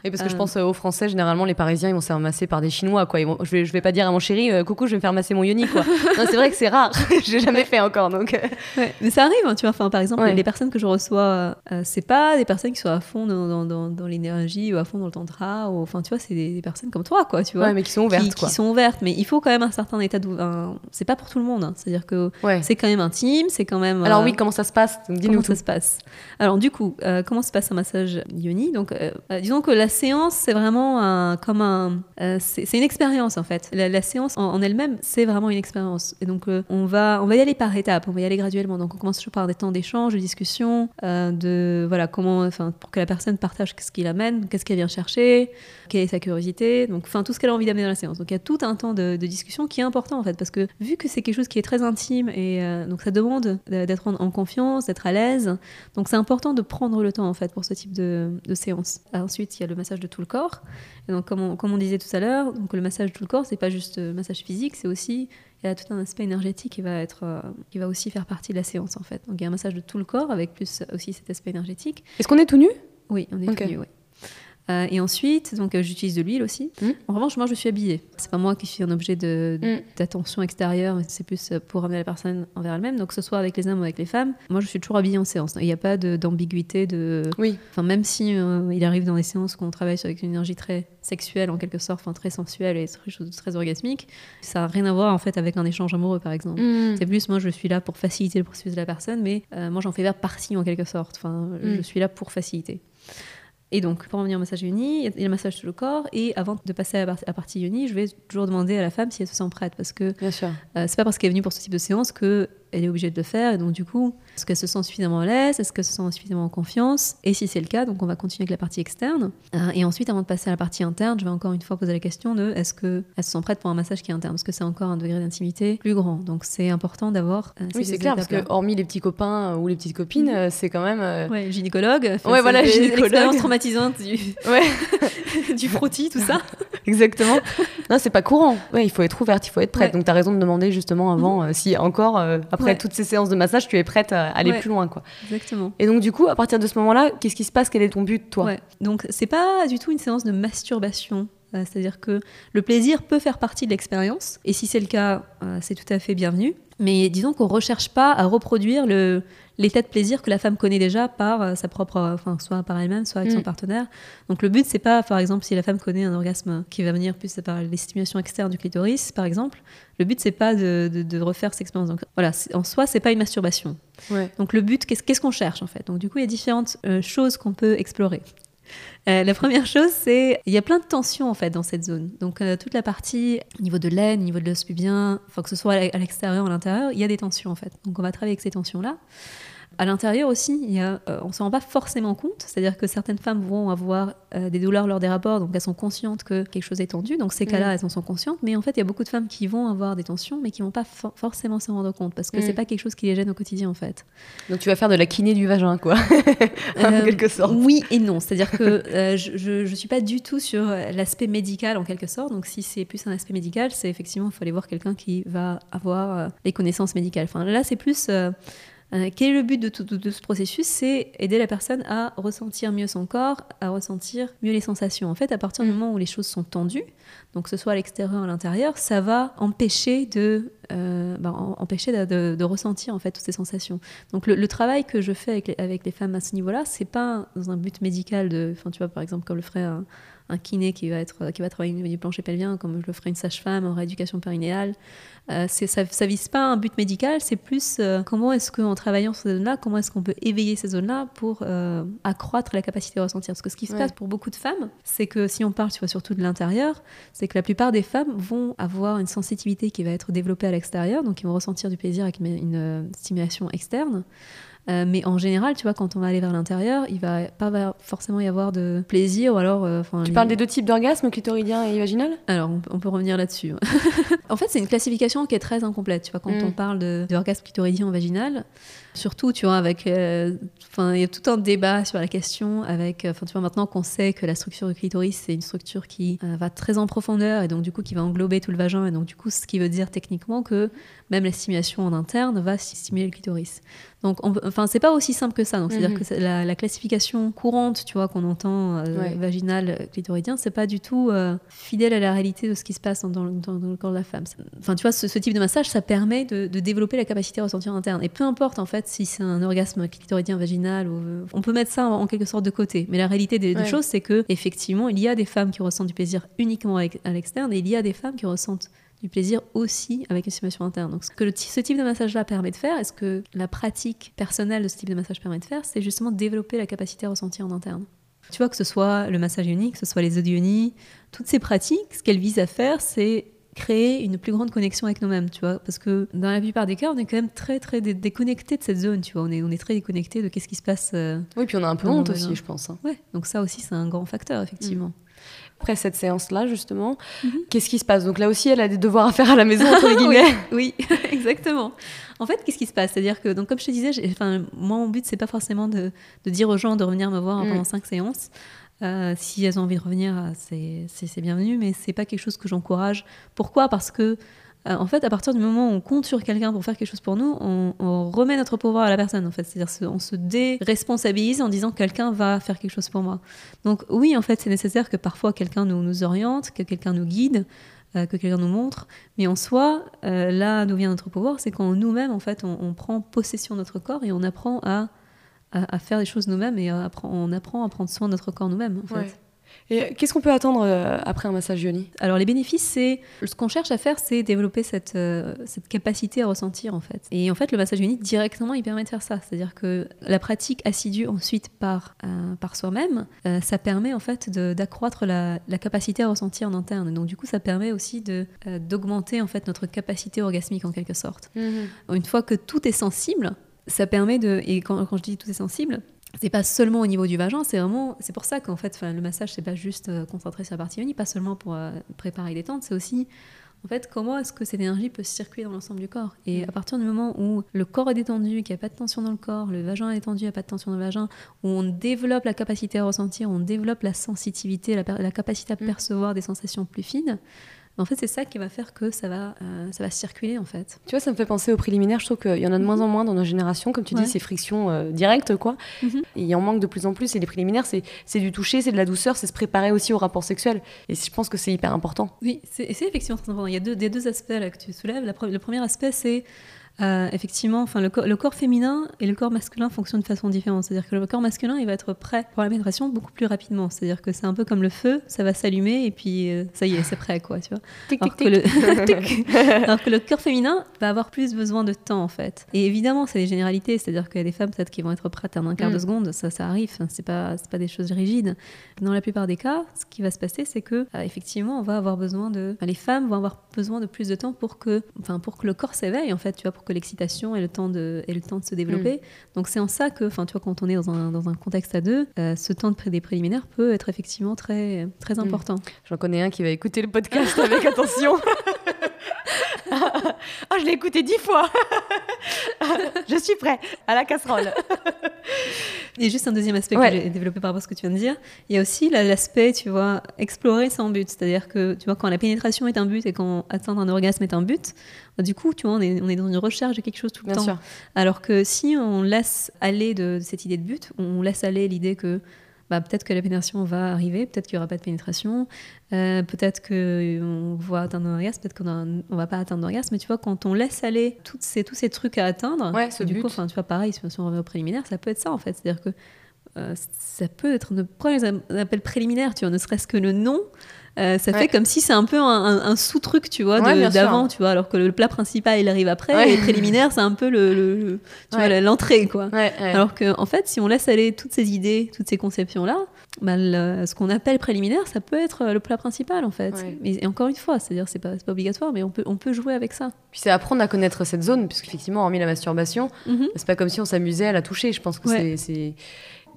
Et parce que je Euh. pense euh, aux Français, généralement, les Parisiens, ils vont se faire masser par des Chinois, quoi. Vont- je, vais, je vais pas dire à mon chéri, euh, coucou, je vais me faire masser mon yoni, quoi. c'est vrai que c'est rare. J'ai jamais fait encore, donc. Ouais, mais ça arrive, hein, tu vois. Enfin, par exemple, Ouais. les personnes que je reçois, euh, c'est pas des personnes qui sont à fond dans, dans, dans, dans l'énergie ou à fond dans le tantra. Ou, enfin, tu vois, c'est des, des personnes comme toi, quoi, tu vois. Ouais, mais qui sont ouvertes, qui, quoi. qui sont ouvertes, mais il faut quand même un certain état d'ouverture. C'est pas pour tout le monde, hein. c'est-à-dire que c'est quand même intime, c'est quand même. Alors euh, oui, comment ça se passe? Dis-nous Comment tout. ça se passe? Alors du coup, euh, comment se passe un massage yoni? Donc, disons que la séance, c'est vraiment un, comme un, euh, c'est une expérience en fait. La, séance en, elle-même, c'est vraiment une expérience. Et donc, euh, on va, on va y aller par étapes, on va y aller graduellement. Donc, on commence toujours par des temps d'échange, de discussion, euh, de voilà comment, enfin, pour que la personne partage ce qu'il amène, qu'est-ce qu'elle vient chercher, quelle est sa curiosité, donc, enfin, tout ce qu'elle a envie d'amener dans la séance. Donc, il y a tout un temps de, discussion qui est important en fait, parce que vu que c'est quelque chose qui est très intime et donc ça demande d'être en, confiance, d'être à l'aise. Donc c'est important de prendre le temps en fait pour ce type de, séance. Ensuite, il y a le massage de tout le corps. Et donc comme on, comme on disait tout à l'heure, donc le massage de tout le corps, c'est pas juste euh, massage physique, c'est aussi il y a tout un aspect énergétique qui va être euh, qui va aussi faire partie de la séance en fait. Donc il y a un massage de tout le corps avec plus aussi cet aspect énergétique. Est-ce qu'on est tout nu? Oui, on est tenu, oui. Euh, et ensuite, donc euh, j'utilise de l'huile aussi. Mm. En revanche, moi, je suis habillée. C'est pas moi qui suis un objet de, Mm. d'attention extérieure. C'est plus euh, pour amener la personne envers elle-même. Donc, que ce soit avec les hommes ou avec les femmes, moi, je suis toujours habillée en séance. Il n'y a pas d'ambiguïté. De... Oui. Enfin, même si euh, il arrive dans des séances qu'on travaille avec une énergie très sexuelle, en quelque sorte, enfin très sensuelle et très, orgasmique, ça n'a rien à voir en fait avec un échange amoureux, par exemple. Mm. C'est plus, moi, je suis là pour faciliter le processus de la personne, mais moi, j'en fais partie en quelque sorte. Enfin, je suis là pour faciliter. Et donc, pour revenir au massage uni, il y a- le massage sur le corps. Et avant de passer à la par- à la partie uni, je vais toujours demander à la femme si elle se sent prête. Parce que euh, c'est pas parce qu'elle est venue pour ce type de séance qu'elle est obligée de le faire. Et donc, du coup, est-ce qu'elle se sent suffisamment à l'aise? Est-ce qu'elle se sent suffisamment en confiance? Et si c'est le cas, donc on va continuer avec la partie externe. Euh, et ensuite, avant de passer à la partie interne, je vais encore une fois poser la question de est-ce qu'elle se sent prête pour un massage qui est interne? Parce que c'est encore un degré d'intimité plus grand. Donc, c'est important d'avoir. euh, Oui, ces c'est clair, parce que hormis les petits copains euh, ou les petites copines, euh, c'est quand même. Ouais, gynécologue. Ouais, voilà, gynécologue. L'expérience traumatisante du, Ouais, du frottis, tout ça. exactement. non, c'est pas courant. Ouais, il faut être ouverte, il faut être prête. Ouais. Donc, tu as raison de demander justement avant euh, si encore, euh, après Ouais. toutes ces séances de massage, tu es prête à aller Ouais. plus loin, quoi. Exactement. Et donc, du coup, à partir de ce moment-là, qu'est-ce qui se passe? Quel est ton but, toi? Ouais. Donc, c'est pas du tout une séance de masturbation. Euh, C'est-à-dire que le plaisir peut faire partie de l'expérience. Et si c'est le cas, euh, c'est tout à fait bienvenu. Mais disons qu'on recherche pas à reproduire le l'état de plaisir que la femme connaît déjà par euh, sa propre, euh, enfin soit par elle-même, soit avec Mm. son partenaire. Donc le but c'est pas, par exemple, si la femme connaît un orgasme qui va venir plus par les stimulations externes du clitoris, par exemple, le but c'est pas de, de- de refaire cette expérience. Donc voilà, en soi c'est pas une masturbation. Ouais. Donc le but, qu'est-ce qu'est-ce qu'on cherche en fait? Donc du coup, il y a différentes euh, choses qu'on peut explorer. Euh, la première chose, c'est il y a plein de tensions en fait dans cette zone. Donc euh, toute la partie au niveau de l'aine, au niveau de l'os pubien, enfin que ce soit à l'e- à l'extérieur à l'intérieur, il y a des tensions en fait. Donc on va travailler avec ces tensions là. À l'intérieur aussi, il y a, euh, on ne s'en rend pas forcément compte, c'est-à-dire que certaines femmes vont avoir euh, des douleurs lors des rapports, donc elles sont conscientes que quelque chose est tendu, donc ces cas-là, Mm. elles en sont conscientes, mais en fait, il y a beaucoup de femmes qui vont avoir des tensions, mais qui vont pas for- forcément s'en rendre compte, parce que Mm. c'est pas quelque chose qui les gêne au quotidien en fait. Donc, tu vas faire de la kiné du vagin, quoi. en Euh, quelque sorte. Oui et non. C'est-à-dire que je ne suis pas du tout sur l'aspect médical en quelque sorte. Donc si c'est plus un aspect médical, c'est effectivement, il faut aller voir quelqu'un qui va avoir les connaissances médicales. Enfin, là, c'est plus... euh, euh, quel est le but de, tout, de- de ce processus? C'est aider la personne à ressentir mieux son corps, à ressentir mieux les sensations. En fait, à partir du Mm. moment où les choses sont tendues, donc que ce soit à l'extérieur ou à l'intérieur, ça va empêcher de, euh, bah, empêcher de, de- de ressentir en fait toutes ces sensations. Donc le, le travail que je fais avec les, avec les femmes à ce niveau-là, c'est pas dans un but médical de, enfin tu vois par exemple comme le ferait un, un kiné qui va, être, qui va travailler au niveau du plancher pelvien, comme je le ferai une sage-femme en rééducation périnéale. Euh, ça ne vise pas un but médical, c'est plus euh, comment est-ce qu'en travaillant sur ces zones-là, comment est-ce qu'on peut éveiller ces zones-là pour euh, accroître la capacité de ressentir? Parce que ce qui se passe pour beaucoup de femmes, c'est que si on parle tu vois, surtout de l'intérieur, c'est que la plupart des femmes vont avoir une sensibilité qui va être développée à l'extérieur, donc ils vont ressentir du plaisir avec une stimulation externe. Euh, mais en général, tu vois, quand on va aller vers l'intérieur, il va pas forcément y avoir de plaisir ou alors. Euh, tu parles des deux types d'orgasmes, clitoridien et vaginal? Alors, on, peut revenir là-dessus. en fait, c'est une classification qui est très incomplète. Tu vois, quand mm. on parle d'orgasme clitoridien ou vaginal, Surtout, tu vois, avec. Euh, enfin, il y a tout un débat sur la question avec. Enfin, tu vois, maintenant qu'on sait que la structure du clitoris, c'est une structure qui va très en profondeur et donc, du coup, qui va englober tout le vagin. Et donc, du coup, ce qui veut dire techniquement que même la stimulation en interne va stimuler le clitoris. Donc, enfin, c'est pas aussi simple que ça. Donc, c'est-à-dire mhm. que la, classification courante, tu vois, qu'on entend euh, vaginal, clitoridien, c'est pas du tout fidèle à la réalité de ce qui se passe dans, le corps de la femme. Enfin, tu vois, ce, type de massage, ça permet de, de développer la capacité à ressentir en interne. Et peu importe, en fait, si c'est un orgasme clitoridien vaginal, ou... on peut mettre ça en, quelque sorte de côté. Mais la réalité des, choses, c'est que effectivement, il y a des femmes qui ressentent du plaisir uniquement à l'externe, et il y a des femmes qui ressentent du plaisir aussi avec une stimulation interne. Donc, ce que ce type de massage-là permet de faire, et ce que la pratique personnelle de ce type de massage permet de faire, c'est justement développer la capacité à ressentir en interne. Tu vois, que ce soit le massage unique, que ce soit les audionies, toutes ces pratiques, ce qu'elles visent à faire, c'est créer une plus grande connexion avec nous-mêmes, tu vois. Parce que dans la plupart des cas, on est quand même très, très déconnecté de cette zone, tu vois. On est, on est très déconnecté de qu'est-ce qui se passe. Euh, oui, puis on a un peu honte aussi, je pense. Hein. Ouais, donc ça aussi, c'est un grand facteur, effectivement. Mm. Après cette séance-là, justement, mhm. qu'est-ce qui se passe? Donc là aussi, elle a des devoirs à faire à la maison, entre guillemets. oui, exactement. En fait, qu'est-ce qui se passe? C'est-à-dire que, donc, comme je te disais, enfin, moi, mon but, c'est pas forcément de, de, dire aux gens de revenir me voir mm. pendant cinq séances. Euh, si elles ont envie de revenir, euh, c'est bienvenu, mais c'est pas quelque chose que j'encourage. Pourquoi? Parce que, euh, en fait, à partir du moment où on compte sur quelqu'un pour faire quelque chose pour nous, on, remet notre pouvoir à la personne, en fait. C'est-à-dire, on se déresponsabilise en disant que quelqu'un va faire quelque chose pour moi. Donc, oui, en fait, c'est nécessaire que parfois quelqu'un nous, nous oriente, que quelqu'un nous guide. que quelqu'un nous montre, mais en soi, là d'où vient notre pouvoir, c'est quand nous-mêmes, en fait, on, on, prend possession de notre corps et on apprend à à, faire des choses nous-mêmes et on apprend à prendre soin de notre corps nous-mêmes. En fait. Et qu'est-ce qu'on peut attendre euh, après un massage yoni? Alors les bénéfices, c'est ce qu'on cherche à faire, c'est développer cette, euh, cette capacité à ressentir en fait. Et en fait, le massage yoni directement, il permet de faire ça. C'est-à-dire que la pratique assidue ensuite par euh, par soi-même, ça permet en fait d'accroître la, la, capacité à ressentir en interne. Donc du coup, ça permet aussi de d'augmenter en fait notre capacité orgasmique en quelque sorte. Mhm. Une fois que tout est sensible, ça permet de. Et quand, quand je dis tout est sensible, c'est pas seulement au niveau du vagin, c'est vraiment. C'est pour ça qu'en fait, le massage, c'est pas juste euh, concentré sur la partie unie, pas seulement pour euh, préparer les tentes, c'est aussi. En fait, comment est-ce que cette énergie peut circuler dans l'ensemble du corps? Et mm. à partir du moment où le corps est détendu, qu'il n'y a pas de tension dans le corps, le vagin est détendu, il n'y a pas de tension dans le vagin, où on développe la capacité à ressentir, on développe la sensitivité, la, la capacité à mm. percevoir des sensations plus fines, en fait, c'est ça qui va faire que ça va, euh, ça va circuler, en fait. Tu vois, ça me fait penser aux préliminaires. Je trouve qu'il y en a de moins en moins dans nos générations. Comme tu dis, c'est friction euh, directe, quoi. Mhm. Et il en manque de plus en plus. Et les préliminaires, c'est du toucher, c'est de la douceur, c'est se préparer aussi au rapport sexuel. Et je pense que c'est hyper important. Oui, c'est effectivement très important. Il y a deux, des deux aspects là, que tu soulèves. le premier aspect, c'est euh, effectivement, enfin, le, corps féminin et le corps masculin fonctionnent de façon différente. C'est-à-dire que le corps masculin, il va être prêt pour la pénétration beaucoup plus rapidement. C'est-à-dire que c'est un peu comme le feu, ça va s'allumer et puis euh, ça y est, c'est prêt, quoi, tu vois. alors, Que le... alors, que le, corps féminin va avoir plus besoin de temps, en fait. Et évidemment, c'est des généralités. C'est-à-dire qu'il y a des femmes peut-être qui vont être prêtes en un quart de mm. seconde, ça, ça arrive. c'est pas, pas des choses rigides. Dans la plupart des cas, ce qui va se passer, c'est que euh, effectivement, on va avoir besoin de, les femmes vont avoir besoin de plus de temps pour que, enfin, pour que le corps s'éveille, en fait, tu vois, pour que l'excitation ait le temps de, et le temps de se développer. Mm. Donc c'est en ça que, enfin, tu vois, quand on est dans un, dans un contexte à deux, euh, ce temps de des préliminaires peut être effectivement très, très mm. important. J'en connais un qui va écouter le podcast avec attention. Ah, je l'ai écouté dix fois. je suis prêt à la casserole. Et juste un deuxième aspect que j'ai développé par rapport à ce que tu viens de dire, il y a aussi l'aspect, tu vois, explorer sans but. C'est-à-dire que, tu vois, quand la pénétration est un but et quand atteindre un orgasme est un but, bah, du coup, tu vois, on est, on est, dans une recherche de quelque chose tout le temps. Alors que si on laisse aller de cette idée de but, on laisse aller l'idée que bah, peut-être que la pénétration va arriver, peut-être qu'il n'y aura pas de pénétration, euh, peut-être qu'on va atteindre un orgasme, peut-être qu'on ne va pas atteindre un orgasme. Mais tu vois, quand on laisse aller toutes ces, tous ces trucs à atteindre, ouais, ce du but. coup, tu vois, pareil, si on revient au préliminaire, ça peut être ça en fait. C'est-à-dire que euh, ça peut être, pourquoi on appelle préliminaire, tu vois, ne serait-ce que le nom. Euh, ça Ouais. fait comme si c'est un peu un, sous-truc, tu vois, Ouais, d'avant, tu vois, alors que le plat principal il arrive après, Ouais. et le préliminaire c'est un peu le, tu vois, l'entrée, quoi. Alors que, en fait, si on laisse aller toutes ces idées, toutes ces conceptions-là, bah, le- ce qu'on appelle préliminaire, ça peut être euh, le plat principal, en fait. Et encore une fois, c'est-à-dire, c'est pas, pas obligatoire, mais on peut, on peut jouer avec ça. Puis c'est apprendre à connaître cette zone, puisqu'effectivement, hormis la masturbation, Mhm. c'est pas comme si on s'amusait à la toucher. Je pense que c'est.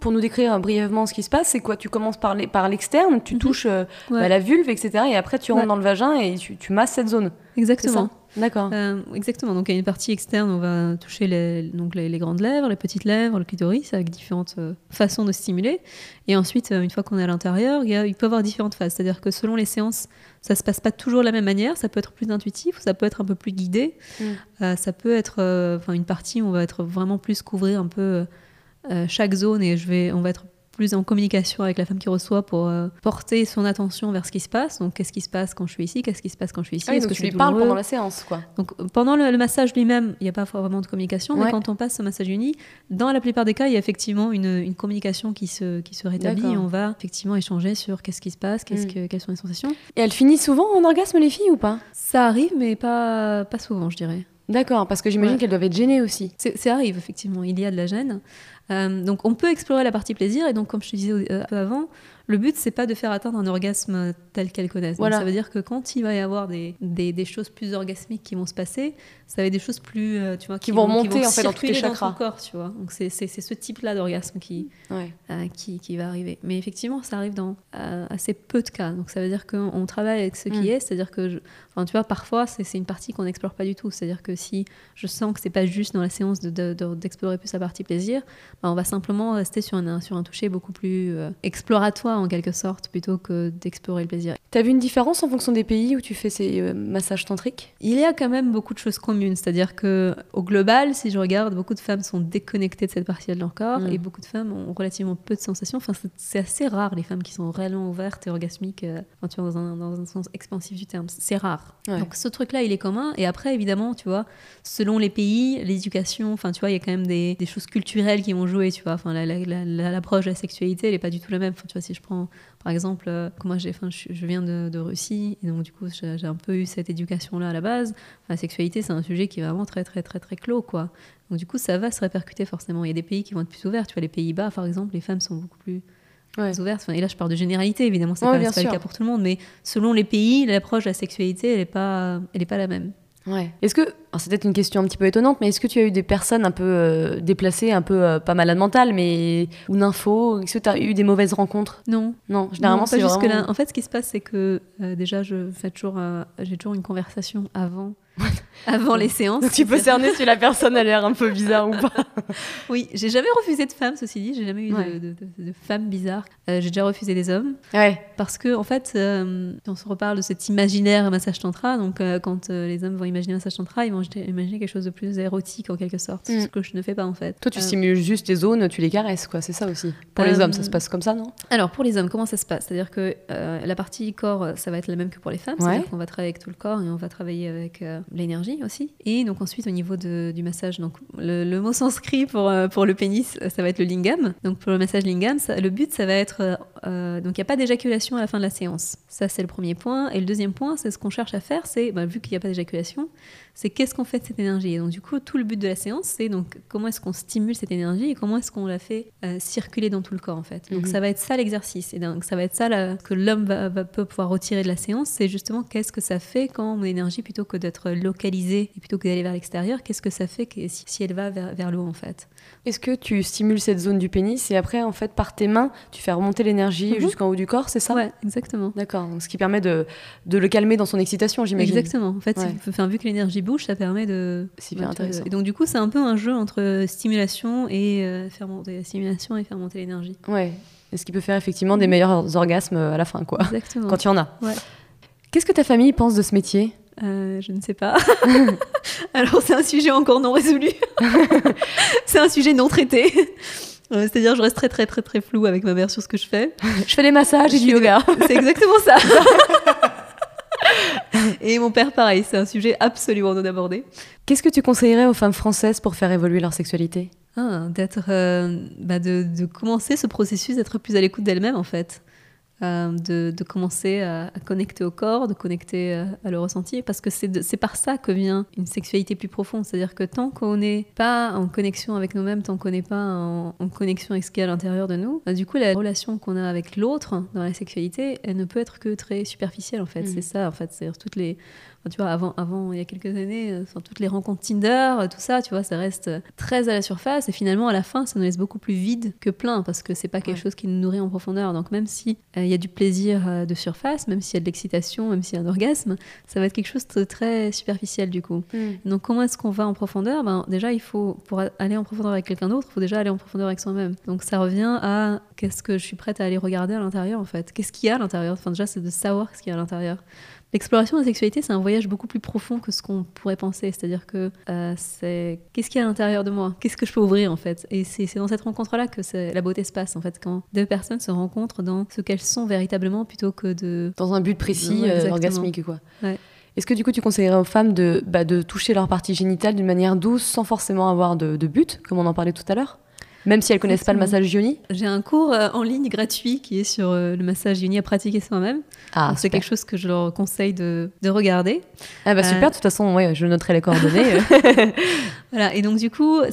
Pour nous décrire brièvement ce qui se passe, c'est quoi? Tu commences par l'externe, tu Mhm. touches euh, Ouais. bah, la vulve, etc. Et après, tu rentres Ouais. dans le vagin et tu, tu masses cette zone. Exactement. D'accord. Euh, exactement. Donc, il y a une partie externe, on va toucher les, donc les, les grandes lèvres, les petites lèvres, le clitoris, avec différentes euh, façons de stimuler. Et ensuite, une fois qu'on est à l'intérieur, il, peut y avoir différentes phases. C'est-à-dire que selon les séances, ça se passe pas toujours de la même manière. Ça peut être plus intuitif, ça peut être un peu plus guidé. Mm. Ça peut être, une partie où on va être vraiment plus couvrir un peu euh, chaque zone et je vais, on va être plus en communication avec la femme qui reçoit pour euh, porter son attention vers ce qui se passe. Donc, qu'est-ce qui se passe quand je suis ici? Qu'est-ce qui se passe quand je suis ici? Ah oui, Est-ce que tu lui parles pendant la séance, quoi. donc pendant le, le massage lui-même, il n'y a pas vraiment de communication, Ouais. mais quand on passe au massage uni, dans la plupart des cas, il y a effectivement une, une communication qui se, qui se rétablit et on va effectivement échanger sur qu'est-ce qui se passe, qu'est-ce Mm. que, quelles sont les sensations. Et elle finit souvent en orgasme, les filles, ou pas? Ça arrive, mais pas, pas souvent, je dirais. D'accord, parce que j'imagine Ouais. qu'elles doivent être gênées aussi. Ça arrive, effectivement, il y a de la gêne. Euh, donc on peut explorer la partie plaisir, et donc comme je te disais un peu avant, le but c'est pas de faire atteindre un orgasme tel qu'elles connaissent. Voilà. ça veut dire que quand il va y avoir des, des, des choses plus orgasmiques qui vont se passer, ça va être des choses plus, euh, tu vois, Qui vont remonter, en fait, dans tous les chakras. ton corps, tu vois. Donc c'est ce type-là d'orgasme qui, Ouais. euh, qui, qui va arriver. Mais effectivement, ça arrive dans euh, assez peu de cas. Donc ça veut dire qu'on on travaille avec ce qui Mm. est, c'est-à-dire que, je- enfin, tu vois, parfois c'est une partie qu'on n'explore pas du tout. C'est-à-dire que si je sens que c'est pas juste dans la séance d'explorer de, de- d'explorer plus la partie plaisir, bah, on va simplement rester sur un, sur un toucher beaucoup plus euh, exploratoire en quelque sorte, plutôt que d'explorer le plaisir. T'as vu une différence en fonction des pays où tu fais ces euh, massages tantriques? Il y a quand même beaucoup de choses communes, c'est-à-dire que au global, si je regarde, beaucoup de femmes sont déconnectées de cette partie de leur corps Mm. et beaucoup de femmes ont relativement peu de sensations. Enfin, c'est- assez rare les femmes qui sont réellement ouvertes et orgasmiques, euh, enfin, tu vois, dans un, dans un sens expansif du terme. C'est rare. Ouais. Donc ce truc-là, il est commun. Et après, évidemment, tu vois, selon les pays, l'éducation, enfin, tu vois, il y a quand même des, des choses culturelles qui vont jouer, tu vois. Enfin, la- la- la- la- l'approche de la sexualité, elle n'est pas du tout la même. Enfin, tu vois, si je prends par exemple, euh, moi j'ai, enfin, je, je viens de, de Russie et donc du coup j'ai j'ai un peu eu cette éducation-là à la base. La sexualité, c'est un sujet qui est vraiment très très très très clos, quoi. Donc du coup, ça va se répercuter forcément. Il y a des pays qui vont être plus ouverts. Tu vois, les Pays-Bas, par exemple, les femmes sont beaucoup plus Ouais. ouvertes. Enfin, et là, je parle de généralité, évidemment, c'est Ouais, pas, bien c'est pas le cas pour tout le monde, mais selon les pays, l'approche de la sexualité, elle n'est pas, elle est pas la même. Ouais. Est-ce que, c'est peut-être une question un petit peu étonnante, mais est-ce que tu as eu des personnes un peu euh, déplacées, un peu euh, pas malades mentales, mais ou nympho Est-ce que tu as eu des mauvaises rencontres? Non, Non, généralement c'est vraiment. là. En fait, ce qui se passe, c'est que euh, déjà, je fais toujours, euh, j'ai toujours une conversation avant, avant les séances. Donc tu peux cerner si la personne a l'air un peu bizarre ou pas. Oui, j'ai jamais refusé de femmes, ceci dit. J'ai jamais eu de- Ouais. de, de- de femmes bizarres. Euh, j'ai déjà refusé des hommes Ouais. parce que, en fait, euh, on se reparle de cet imaginaire massage tantra. Donc, euh, quand les hommes vont imaginer un massage tantra, ils vont imaginer quelque chose de plus érotique en quelque sorte, Mm. ce que je ne fais pas en fait. Toi, tu stimules juste les zones, tu les caresses, quoi. C'est ça aussi. Pour les hommes, ça se passe comme ça, non? Alors pour les hommes, comment ça se passe? C'est-à-dire que la partie corps, ça va être la même que pour les femmes. Ouais. C'est-à-dire qu'on va travailler avec tout le corps et on va travailler avec l'énergie aussi. Et donc ensuite au niveau de- du massage, donc le, le mot sanskrit pour, euh, pour le pénis, euh, ça va être le lingam. Donc pour le massage lingam, ça- le but ça va être euh, donc il n'y a pas d'éjaculation à la fin de la séance. Ça c'est le premier point. Et le deuxième point, c'est ce qu'on cherche à faire, c'est bah, vu qu'il n'y a pas d'éjaculation, c'est qu'est-ce qu'on fait de cette énergie? Et donc du coup tout le but de la séance, c'est donc comment est-ce qu'on stimule cette énergie et comment est-ce qu'on la fait euh, circuler dans tout le corps en fait. Donc Mhm. ça va être ça l'exercice et donc ça va être ça là, que l'homme va, va- peut pouvoir retirer de la séance, c'est justement qu'est-ce que ça fait quand mon énergie plutôt que d'être localisée et plutôt que d'aller vers l'extérieur, qu'est-ce que ça fait que si, si elle va vers, vers le haut en fait? Est-ce que tu stimules cette zone du pénis et après, en fait, par tes mains, tu fais remonter l'énergie Mhm. jusqu'en haut du corps, c'est ça? Ouais, exactement. D'accord. Ce qui permet de, de le calmer dans son excitation, j'imagine. Exactement. En fait, Ouais. si- enfin, vu que l'énergie bouge, ça permet de. C'est Ouais, tu vois, intéressant. Et donc du coup, c'est un peu un jeu entre stimulation et euh, faire monter stimulation et faire monter l'énergie. Ouais. Et ce qui peut faire effectivement des meilleurs orgasmes à la fin, quoi. Exactement. Quand il y en a. Ouais. Qu'est-ce que ta famille pense de ce métier? Euh, je ne sais pas. Alors, c'est un sujet encore non résolu. c'est un sujet non traité. Euh, C'est-à-dire, je reste très, très, très, très floue avec ma mère sur ce que je fais. Je fais des massages et du yoga. C'est exactement ça. Et mon père, pareil, c'est un sujet absolument non abordé. Qu'est-ce que tu conseillerais aux femmes françaises pour faire évoluer leur sexualité? Ah, d'être, euh, bah, de, de commencer ce processus d'être plus à l'écoute d'elle-même en fait. Euh, de, de commencer à, à connecter au corps, de connecter euh, à le ressenti, parce que c'est par ça que vient une sexualité plus profonde. C'est-à-dire que tant qu'on n'est pas en connexion avec nous-mêmes, tant qu'on n'est pas en, en connexion avec ce qu'il y a à l'intérieur de nous, bah, du coup, la relation qu'on a avec l'autre dans la sexualité, elle ne peut être que très superficielle en fait. Mhm. C'est ça en fait. C'est-à-dire toutes les Enfin, tu vois, avant, avant, il y a quelques années, euh, toutes les rencontres Tinder, euh, tout ça, tu vois, ça reste euh, très à la surface. Et finalement, à la fin, ça nous laisse beaucoup plus vide que plein, parce que c'est pas quelque Ouais. chose qui nous nourrit en profondeur. Donc, même si euh, il y a du plaisir euh, de surface, même s'il y a de l'excitation, même s'il y a un orgasme, ça va être quelque chose de très superficiel, du coup. Donc, comment est-ce qu'on va en profondeur? Ben, Déjà, il faut, pour aller en profondeur avec quelqu'un d'autre, il faut déjà aller en profondeur avec soi-même. Donc, ça revient à qu'est-ce que je suis prête à aller regarder à l'intérieur, en fait? Qu'est-ce qu'il y a à l'intérieur? Enfin, déjà, c'est de savoir ce qu'il y a à l'intérieur. L'exploration de la sexualité, c'est un voyage beaucoup plus profond que ce qu'on pourrait penser. C'est-à-dire que euh, c'est qu'est-ce qu'il y a à l'intérieur de moi? Qu'est-ce que je peux ouvrir en fait? Et c'est dans cette rencontre-là que la beauté se passe en fait, quand deux personnes se rencontrent dans ce qu'elles sont véritablement plutôt que de. Dans un but précis, Ouais, euh, orgasmique, quoi. Ouais. Est-ce que du coup, tu conseillerais aux femmes de, bah, de toucher leur partie génitale d'une manière douce, sans forcément avoir de, de but, comme on en parlait tout à l'heure? Même si elles connaissent pas le massage yoni J'ai un cours euh, en ligne gratuit qui est sur euh, le massage uni à pratiquer soi-même. Ah, c'est quelque chose que je leur conseille de, de regarder. Ah bah Euh, super, de toute façon, ouais, je noterai les coordonnées. Voilà, et donc du coup, bah,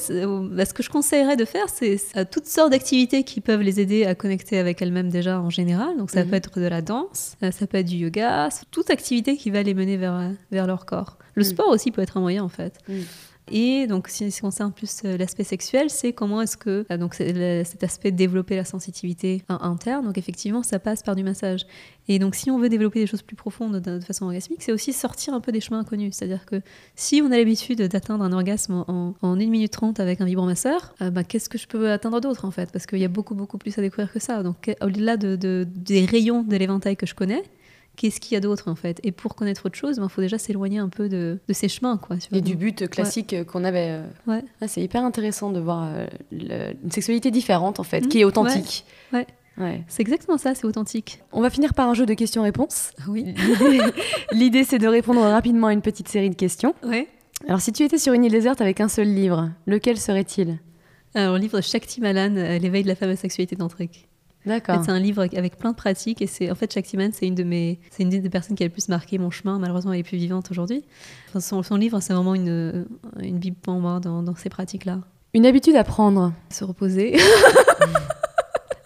ce que je conseillerais de faire, c'est toutes sortes d'activités qui peuvent les aider à connecter avec elles-mêmes déjà en général. Donc ça Mhm. peut être de la danse, ça peut être du yoga, toute activité qui va les mener vers, vers leur corps. Le Mhm. sport aussi peut être un moyen en fait. Mhm. Et donc, si on concerne plus euh, l'aspect sexuel, c'est comment est-ce que euh, donc cet aspect de développer la sensibilité in- interne. Donc, effectivement, ça passe par du massage. Et donc, si on veut développer des choses plus profondes de, façon orgasmique, c'est aussi sortir un peu des chemins inconnus. C'est-à-dire que si on a l'habitude d'atteindre un orgasme en, en 1 minute 30 avec un vibromasseur, euh, bah, qu'est-ce que je peux atteindre d'autre en fait? Parce qu'il y a beaucoup, beaucoup plus à découvrir que ça. Donc, au-delà de, de- des rayons de l'éventail que je connais, qu'est-ce qu'il y a d'autre en fait? Et pour connaître autre chose, il faut déjà s'éloigner un peu de, de ces chemins. Quoi. Et du but classique euh, qu'on avait. euh. Ouais. Ah, c'est hyper intéressant de voir euh, le- une sexualité différente, en fait, Mhm. qui est authentique. Ouais. Ouais. C'est exactement ça, c'est authentique. On va finir par un jeu de questions-réponses. Oui. L'idée- c'est de répondre rapidement à une petite série de questions. Ouais. Alors, si tu étais sur une île déserte avec un seul livre, lequel serait-il? Alors, le livre de Shakti Malan, L'éveil de la femme à la sexualité tantrique. En D'accord. fait, c'est un livre avec plein de pratiques et c'est en fait Shakti c'est une de mes, c'est une des personnes qui a le plus marqué mon chemin. Malheureusement, elle est plus vivante aujourd'hui. Enfin, son, son livre, c'est vraiment une, une bible pour moi dans, dans ces pratiques-là. Une habitude à prendre. Se reposer.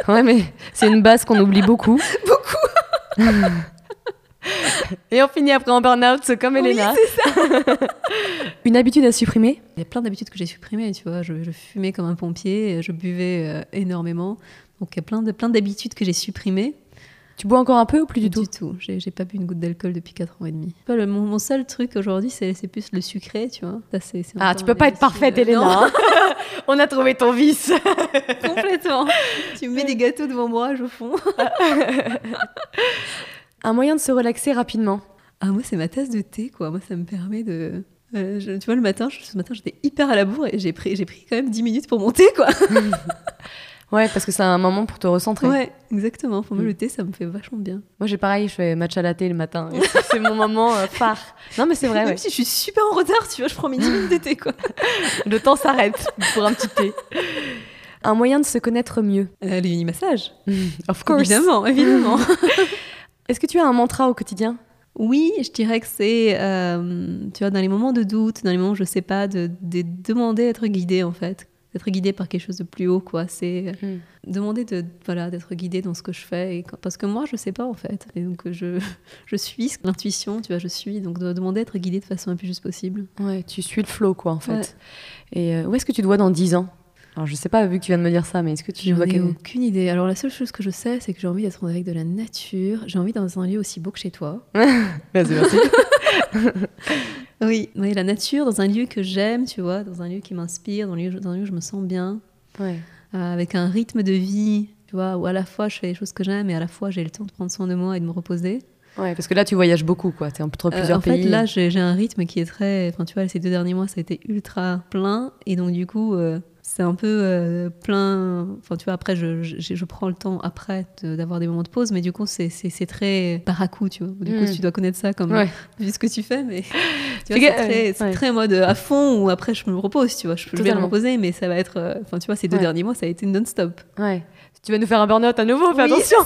Ouais, mais c'est une base qu'on oublie beaucoup. Beaucoup Et on finit après en burn-out comme Oui, Elena. une habitude à supprimer Il y a plein d'habitudes que j'ai supprimées, tu vois. Je, je fumais comme un pompier, je buvais euh, énormément. Donc, il y a plein de plein d'habitudes que j'ai supprimées. Tu bois encore un peu ou plus du tout J'ai j'ai pas bu une goutte d'alcool depuis 4 ans et demi. Pas le- mon, mon seul truc aujourd'hui, c'est c'est plus le sucré, tu vois. Ça, c'est- c'est Ah, tu peux pas être parfaite, euh, Elena. hein. on a trouvé ton vice. complètement. tu me mets des gâteaux devant moi, je fonds. Un moyen de se relaxer rapidement. Ah, moi, c'est ma tasse de thé, quoi. Moi, ça me permet de. euh, je- tu vois, le matin, je- ce matin, j'étais hyper à la bourre et j'ai pris, j'ai pris quand même 10 minutes pour monter, quoi. Ouais, parce que c'est un moment pour te recentrer. Ouais, exactement. Pour moi, Mm. le thé, ça me fait vachement bien. Moi, j'ai pareil, je fais matcha latte le matin. C'est- mon moment euh, phare. Non, mais c'est vrai, Même ouais. si je suis super en retard, tu vois, je prends mes 10 minutes de thé, quoi. Le temps s'arrête pour un petit thé. Un moyen de se connaître mieux. Euh, les unimassages. Of course. Évidemment, évidemment. Est-ce que tu as un mantra au quotidien? Oui, je dirais que c'est, euh, tu vois, dans les moments de doute, dans les moments où je sais pas, de, de demander à être guidé en fait, d'être guidé par quelque chose de plus haut, quoi. C'est euh, demander de, voilà, d'être guidé dans ce que je fais, et quand- parce que moi, je sais pas en fait, et donc je, je suis l'intuition, tu vois, je suis, donc de demander à être guidé de façon la plus juste possible. Ouais, tu suis le flow, quoi, en fait. Ouais. Et euh, où est-ce que tu te vois dans 10 ans? Alors, je sais pas, vu que tu viens de me dire ça, mais est-ce que tu vois ai aucune idée. Alors la seule chose que je sais, c'est que j'ai envie d'être avec de la nature. J'ai envie dans un lieu aussi beau que chez toi. Vas-y, merci. Oui, oui, la nature dans un lieu que j'aime, tu vois, dans un lieu qui m'inspire, dans un lieu, dans un lieu où je me sens bien. ouais. euh, avec un rythme de vie, tu vois, où à la fois je fais les choses que j'aime et à la fois j'ai le temps de prendre soin de moi et de me reposer. ouais, parce que là, tu voyages beaucoup, quoi. T'es entre Euh, plusieurs en pays. fait, là, j'ai j'ai un rythme qui est très. Enfin, tu vois, ces deux derniers mois, ça a été ultra plein. Et donc, du coup, euh, c'est un peu euh, plein. Enfin, tu vois, après, je, je, je prends le temps après d'avoir des moments de pause, mais du coup, c'est- c'est c'est très par à coup, tu vois. Du coup, Mm. tu dois connaître ça comme Ouais. vu ce que tu fais, mais tu Fais vois, c'est très, euh, c'est ouais. très mode à fond ou après je me repose, tu vois. Je, je vais me reposer, mais ça va être. euh, Enfin, tu vois, ces deux Ouais. derniers mois, ça a été non-stop. Ouais. Tu vas nous faire un burn-out à nouveau, fais Oui, attention.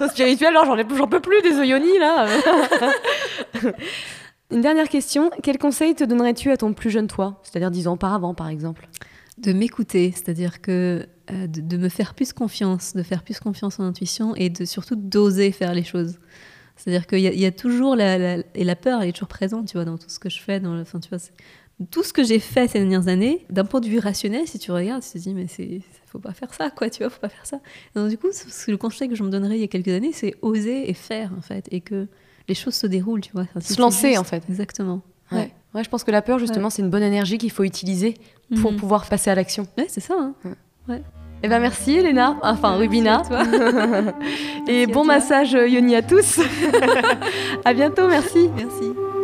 Au spirituel, alors j'en ai- j'en peux plus des oyonis là. Une dernière question, quel conseil te donnerais-tu à ton plus jeune toi? C'est-à-dire 10 ans auparavant par exemple de m'écouter, c'est-à-dire que euh, de, de me faire plus confiance, de faire plus confiance en intuition et de surtout d'oser faire les choses. C'est-à-dire qu'il y, y a toujours la, la- et la peur, elle est toujours présente, tu vois, dans tout ce que je fais, dans le, enfin, tu vois, tout ce que j'ai fait ces dernières années, d'un point de vue rationnel, si tu regardes, tu te dis mais c'est, faut pas faire ça, quoi, tu vois, faut pas faire ça. Et donc du coup, le conseil que je me donnerais il y a quelques années, c'est oser et faire en fait, et que les choses se déroulent, tu vois. Se lancer, juste- en fait. Exactement. Ouais. Ouais, je pense que la peur justement c'est une bonne énergie qu'il faut utiliser pour Mhm. pouvoir passer à l'action. Ouais, c'est ça. Hein. Eh ben merci Elena, enfin Rubina. Toi. Et Merci bon massage Yoni à tous. à bientôt, merci. Merci.